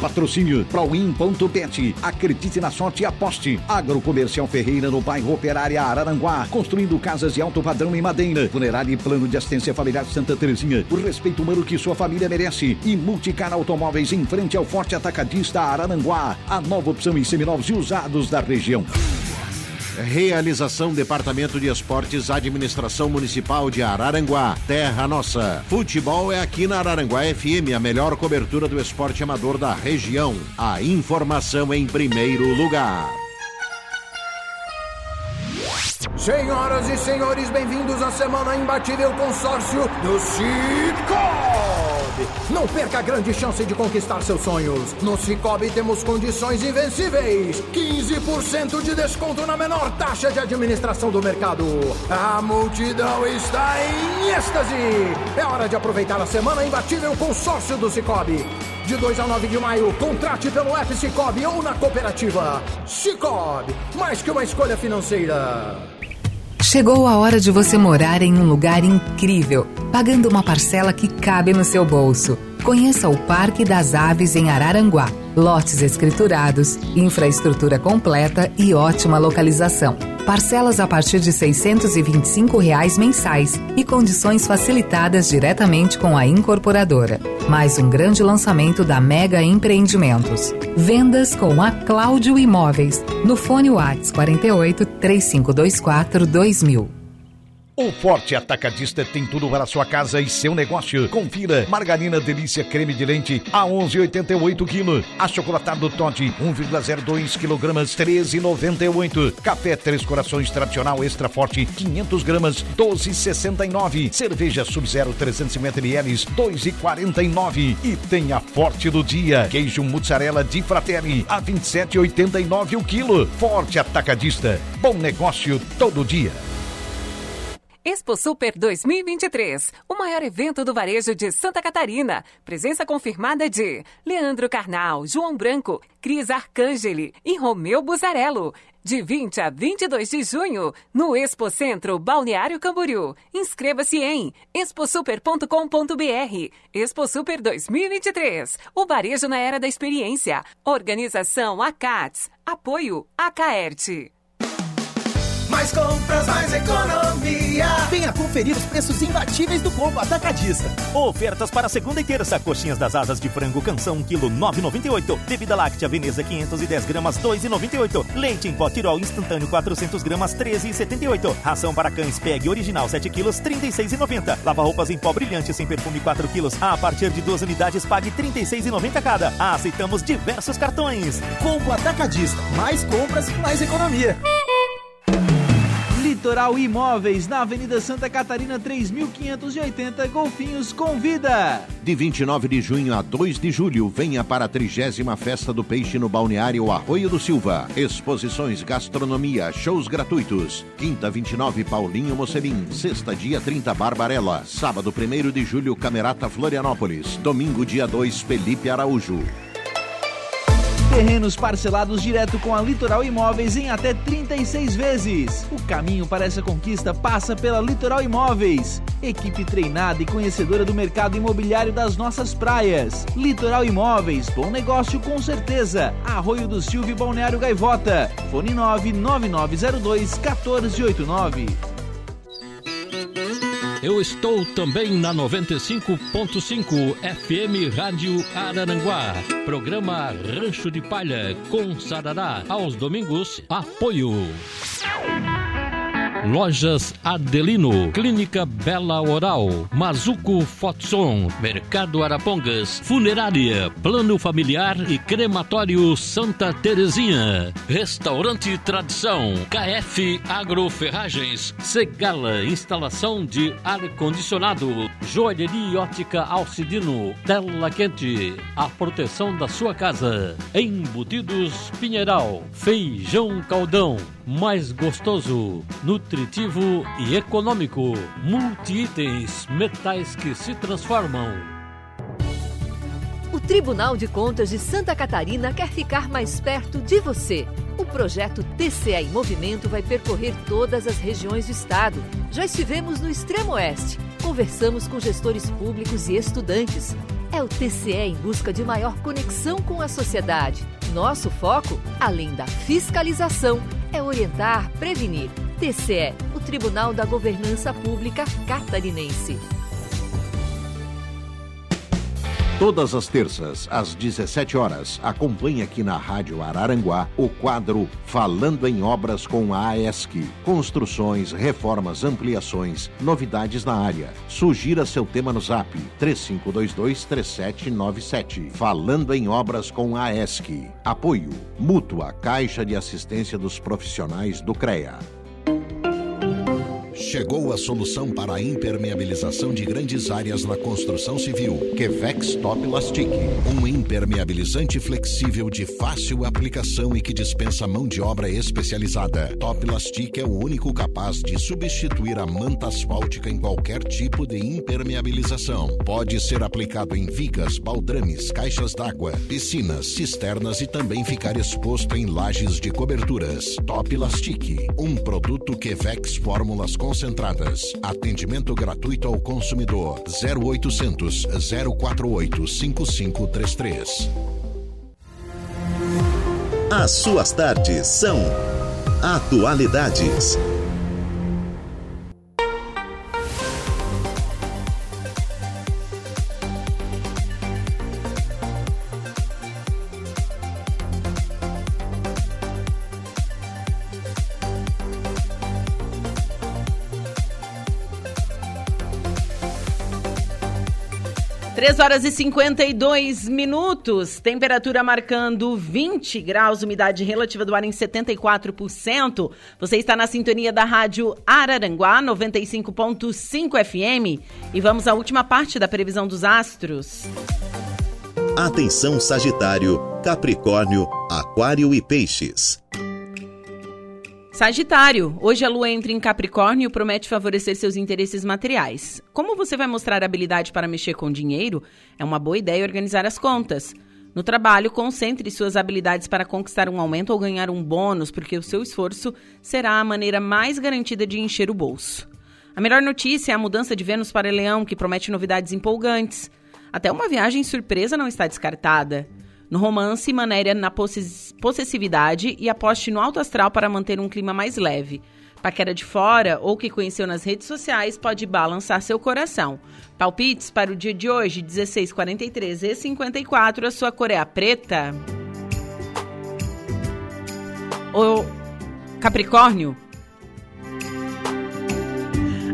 Patrocínio Proin.bet. Acredite na sorte e aposte. Agrocomercial Ferreira no bairro Operária Araranguá. Construindo casas de alto padrão em madeira. Funerária e plano de assistência familiar Santa Terezinha. O respeito humano que sua família merece. E Multicar Automóveis em frente ao Forte Atacadista Araranguá. A nova opção em seminovos e usados da região. Realização Departamento de Esportes, Administração Municipal de Araranguá. Terra Nossa. Futebol é aqui na Araranguá FM, a melhor cobertura do esporte amador da região. A informação em primeiro lugar. Senhoras e senhores, bem-vindos à semana imbatível consórcio do Cicobi. Não perca a grande chance de conquistar seus sonhos. No Cicobi temos condições invencíveis. 15% de desconto na menor taxa de administração do mercado. A multidão está em êxtase. É hora de aproveitar a semana imbatível consórcio do Cicobi. De 2 a 9 de maio, contrate pelo app Cicobi ou na cooperativa. Cicobi, mais que uma escolha financeira. Chegou a hora de você morar em um lugar incrível, pagando uma parcela que cabe no seu bolso. Conheça o Parque das Aves em Araranguá. Lotes escriturados, infraestrutura completa e ótima localização. Parcelas a partir de 625 reais mensais e condições facilitadas diretamente com a incorporadora. Mais um grande lançamento da Mega Empreendimentos. Vendas com a Cláudio Imóveis. No fone Whats 48 3524 2000. O Forte Atacadista tem tudo para sua casa e seu negócio. Confira. Margarina Delícia Creme de Leite a 11,88 kg. Achocolatado Todd 1,02 kg 13,98. Café Três Corações Tradicional Extra Forte 500 gramas 12,69. Cerveja Sub-Zero 350 ml 2,49. E tem a Forte do Dia. Queijo Mussarela de Fratelli a 27,89 o quilo. Forte Atacadista. Bom negócio todo dia. Expo Super 2023, o maior evento do varejo de Santa Catarina. Presença confirmada de Leandro Carnal, João Branco, Cris Arcangeli e Romeu Buzarello. De 20 a 22 de junho, no Expo Centro Balneário Camboriú. Inscreva-se em exposuper.com.br. Expo Super 2023, o varejo na era da experiência. Organização ACATS. Apoio Acaerte. Mais compras, mais economia. Venha conferir os preços imbatíveis do Combo Atacadista. Ofertas para segunda e terça. Coxinhas das asas de frango canção 1 kg 9,98. Bebida láctea Veneza 510 gramas 2,98. Leite em pó Tirol instantâneo 400 gramas 13,78. Ração para cães PEG original 7 kg 36,90. Lava roupas em pó brilhante sem perfume 4 kg. A partir de duas unidades pague 36,90 cada. Aceitamos diversos cartões. Combo Atacadista. Mais compras, mais economia. Litoral Imóveis, na Avenida Santa Catarina 3580, Golfinhos convida. De 29 de junho a 2 de julho, venha para a trigésima Festa do Peixe no Balneário Arroio do Silva. Exposições, gastronomia, shows gratuitos. Quinta 29, Paulinho Mocelin. Sexta, dia 30, Barbarella. Sábado 1 de julho, Camerata Florianópolis. Domingo, dia 2, Felipe Araújo. Terrenos parcelados direto com a Litoral Imóveis em até 36 vezes. O caminho para essa conquista passa pela Litoral Imóveis. Equipe treinada e conhecedora do mercado imobiliário das nossas praias. Litoral Imóveis, bom negócio com certeza. Arroio do Silvio Balneário Gaivota. Fone 99902 1489. Eu estou também na 95.5 FM Rádio Araranguá. Programa Rancho de Palha com Sarará. Aos domingos, apoio. Lojas Adelino, Clínica Bela Oral, Mazuco Fotson, Mercado Arapongas, Funerária, Plano Familiar e Crematório Santa Terezinha, Restaurante Tradição, KF Agroferragens, Segala, instalação de ar-condicionado, Joalheria Ótica Alcidino, Tela Quente, a proteção da sua casa, Embutidos Pinheiral, Feijão Caldão, mais gostoso, nutritivo e econômico. Multi-itens, metais que se transformam. O Tribunal de Contas de Santa Catarina quer ficar mais perto de você. O projeto TCE em Movimento vai percorrer todas as regiões do estado. Já estivemos no extremo oeste, conversamos com gestores públicos e estudantes. É o TCE em busca de maior conexão com a sociedade. Nosso foco, além da fiscalização, é orientar, prevenir. TCE, o Tribunal da Governança Pública Catarinense. Todas as terças, às 17 horas, acompanhe aqui na Rádio Araranguá o quadro Falando em Obras com a AESC. Construções, reformas, ampliações, novidades na área. Sugira seu tema no zap 35223797. Falando em Obras com a AESC. Apoio. Mútua Caixa de Assistência dos Profissionais do CREA. Chegou a solução para a impermeabilização de grandes áreas na construção civil. Quevex Top Lastic. Um impermeabilizante flexível de fácil aplicação e que dispensa mão de obra especializada. Top Lastic é o único capaz de substituir a manta asfáltica em qualquer tipo de impermeabilização. Pode ser aplicado em vigas, baldrames, caixas d'água, piscinas, cisternas e também ficar exposto em lajes de coberturas. Top Lastic. Um produto Quevex Fórmulas concentradas. Atendimento gratuito ao consumidor. 0800 048 5533. As suas tardes são Atualidades. Três horas e 52 minutos, temperatura marcando 20 graus, umidade relativa do ar em 74%. Você está na sintonia da Rádio Araranguá 95.5 FM e vamos à última parte da previsão dos astros. Atenção Sagitário, Capricórnio, Aquário e Peixes. Sagitário, hoje a lua entra em Capricórnio e promete favorecer seus interesses materiais. Como você vai mostrar habilidade para mexer com dinheiro, é uma boa ideia organizar as contas. No trabalho, concentre suas habilidades para conquistar um aumento ou ganhar um bônus, porque o seu esforço será a maneira mais garantida de encher o bolso. A melhor notícia é a mudança de Vênus para Leão, que promete novidades empolgantes. Até uma viagem surpresa não está descartada. No romance, maneira na possessividade e aposte no alto astral para manter um clima mais leve. Paquera de fora ou que conheceu nas redes sociais pode balançar seu coração. Palpites para o dia de hoje, 16, 43 e 54, a sua cor é a preta. O Capricórnio,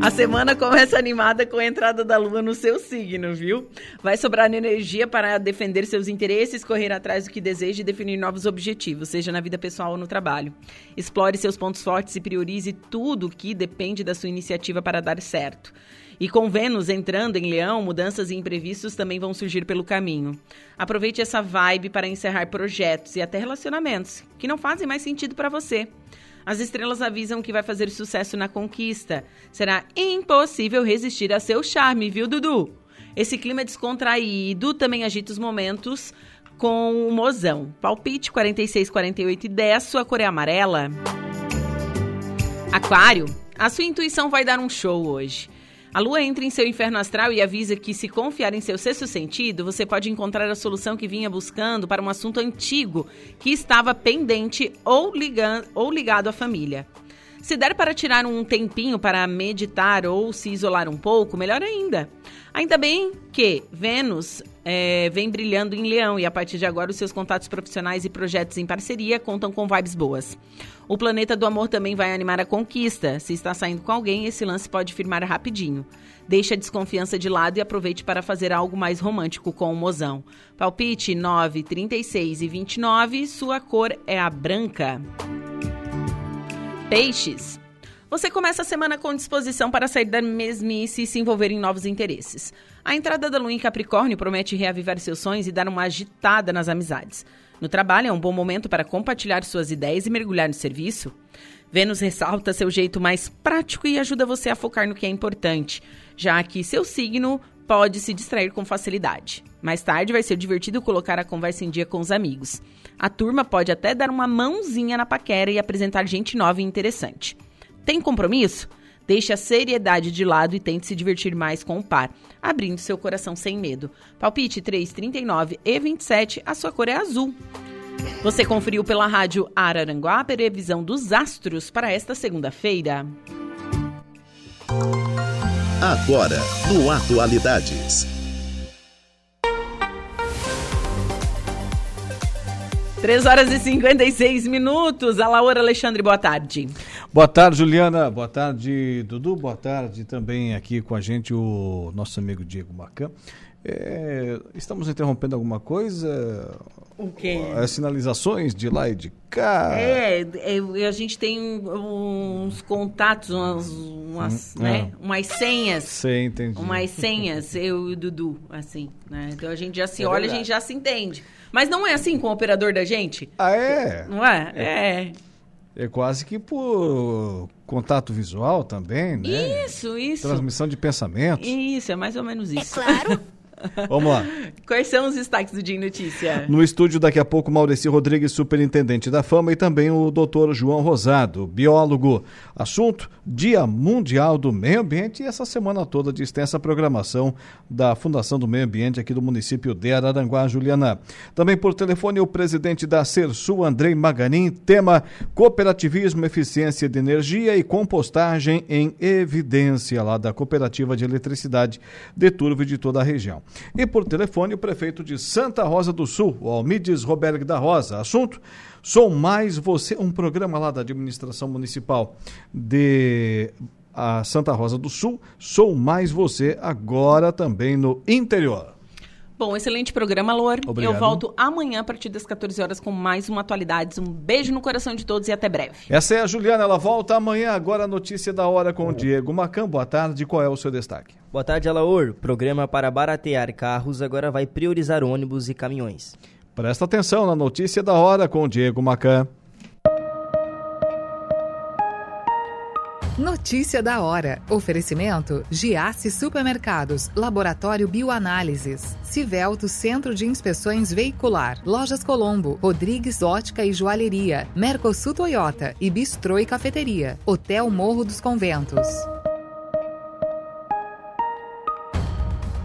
a semana começa animada com a entrada da lua no seu signo, viu? Vai sobrar energia para defender seus interesses, correr atrás do que deseja e definir novos objetivos, seja na vida pessoal ou no trabalho. Explore seus pontos fortes e priorize tudo que depende da sua iniciativa para dar certo. E com Vênus entrando em Leão, mudanças e imprevistos também vão surgir pelo caminho. Aproveite essa vibe para encerrar projetos e até relacionamentos que não fazem mais sentido para você. As estrelas avisam que vai fazer sucesso na conquista. Será impossível resistir a seu charme, viu, Dudu? Esse clima descontraído também agita os momentos com o mozão. Palpite 46, 48 e 10, sua cor é amarela. Aquário, a sua intuição vai dar um show hoje. A lua entra em seu inferno astral e avisa que, se confiar em seu sexto sentido, você pode encontrar a solução que vinha buscando para um assunto antigo que estava pendente ou, ligando, ou ligado à família. Se der para tirar um tempinho para meditar ou se isolar um pouco, melhor ainda. Ainda bem que Vênus é, vem brilhando em Leão e a partir de agora os seus contatos profissionais e projetos em parceria contam com vibes boas. O planeta do amor também vai animar a conquista. Se está saindo com alguém, esse lance pode firmar rapidinho. Deixe a desconfiança de lado e aproveite para fazer algo mais romântico com o mozão. Palpite 9, 36 e 29, sua cor é a branca. Peixes. Você começa a semana com disposição para sair da mesmice e se envolver em novos interesses. A entrada da lua em Capricórnio promete reavivar seus sonhos e dar uma agitada nas amizades. No trabalho é um bom momento para compartilhar suas ideias e mergulhar no serviço. Vênus ressalta seu jeito mais prático e ajuda você a focar no que é importante, já que seu signo pode se distrair com facilidade. Mais tarde vai ser divertido colocar a conversa em dia com os amigos. A turma pode até dar uma mãozinha na paquera e apresentar gente nova e interessante. Tem compromisso? Deixe a seriedade de lado e tente se divertir mais com o par, abrindo seu coração sem medo. Palpite 3, 39 e 27, a sua cor é azul. Você conferiu pela rádio Araranguá a previsão dos astros para esta segunda-feira. Agora, no Atualidades. 3 horas e 56 minutos. A Laura Alexandre, boa tarde. Boa tarde, Juliana. Boa tarde, Dudu. Boa tarde também aqui com a gente o nosso amigo Diego Macan. É, estamos interrompendo alguma coisa? O quê? As sinalizações de lá e de cá. É, é a gente tem uns contatos, umas, umas, hum, né? É. umas senhas. Sei, entendi. Umas senhas, eu e o Dudu, assim, né? Então a gente já se é olha, verdade. a gente já se entende. Mas não é assim com o operador da gente? Ah, é? Não é? É. É quase que por contato visual também, né? Isso, isso. Transmissão de pensamentos. Isso, é mais ou menos isso. É claro. Vamos lá. Quais são os destaques do Dia em Notícia? No estúdio, daqui a pouco, Maurici Rodrigues, superintendente da Fama, e também o doutor João Rosado, biólogo. Assunto: Dia Mundial do Meio Ambiente e essa semana toda de extensa programação da Fundação do Meio Ambiente aqui do município de Araranguá, Juliana. Também por telefone, o presidente da Cersu, Andrei Maganin, tema Cooperativismo, Eficiência de Energia e Compostagem em Evidência, lá da Cooperativa de Eletricidade de Turvo e de toda a região. E por telefone, o prefeito de Santa Rosa do Sul, o Almides Roberg da Rosa. Assunto: Sou Mais Você, um programa lá da administração municipal de a Santa Rosa do Sul. Sou Mais Você, agora também no interior. Bom, excelente programa, Lor. Obrigado. Eu volto amanhã a partir das 14 horas com mais uma atualidades. Um beijo no coração de todos e até breve. Essa é a Juliana, ela volta amanhã. Agora a notícia da hora com o Diego Macan. Boa tarde, qual é o seu destaque? Boa tarde, Alaor. Programa para baratear carros agora vai priorizar ônibus e caminhões. Presta atenção na notícia da hora com o Diego Macan. Notícia da hora. Oferecimento: Giasse Supermercados, Laboratório Bioanálises, Civelto Centro de Inspeções Veicular, Lojas Colombo, Rodrigues Ótica e Joalheria, Mercosul Toyota e Bistrô e Cafeteria, Hotel Morro dos Conventos.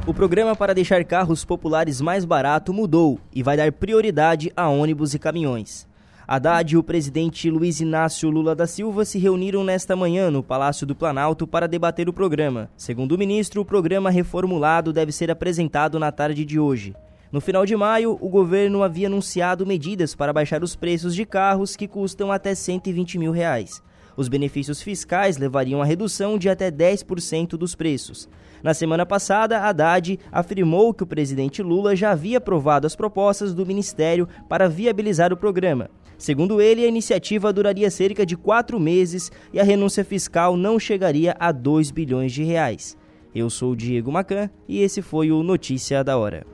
O programa para deixar carros populares mais barato mudou e vai dar prioridade a ônibus e caminhões. Haddad e o presidente Luiz Inácio Lula da Silva se reuniram nesta manhã no Palácio do Planalto para debater o programa. Segundo o ministro, o programa reformulado deve ser apresentado na tarde de hoje. No final de maio, o governo havia anunciado medidas para baixar os preços de carros que custam até 120 mil reais. Os benefícios fiscais levariam a redução de até 10% dos preços. Na semana passada, Haddad afirmou que o presidente Lula já havia aprovado as propostas do ministério para viabilizar o programa. Segundo ele, a iniciativa duraria cerca de quatro meses e a renúncia fiscal não chegaria a 2 bilhões de reais. Eu sou o Diego Macan e esse foi o Notícia da Hora.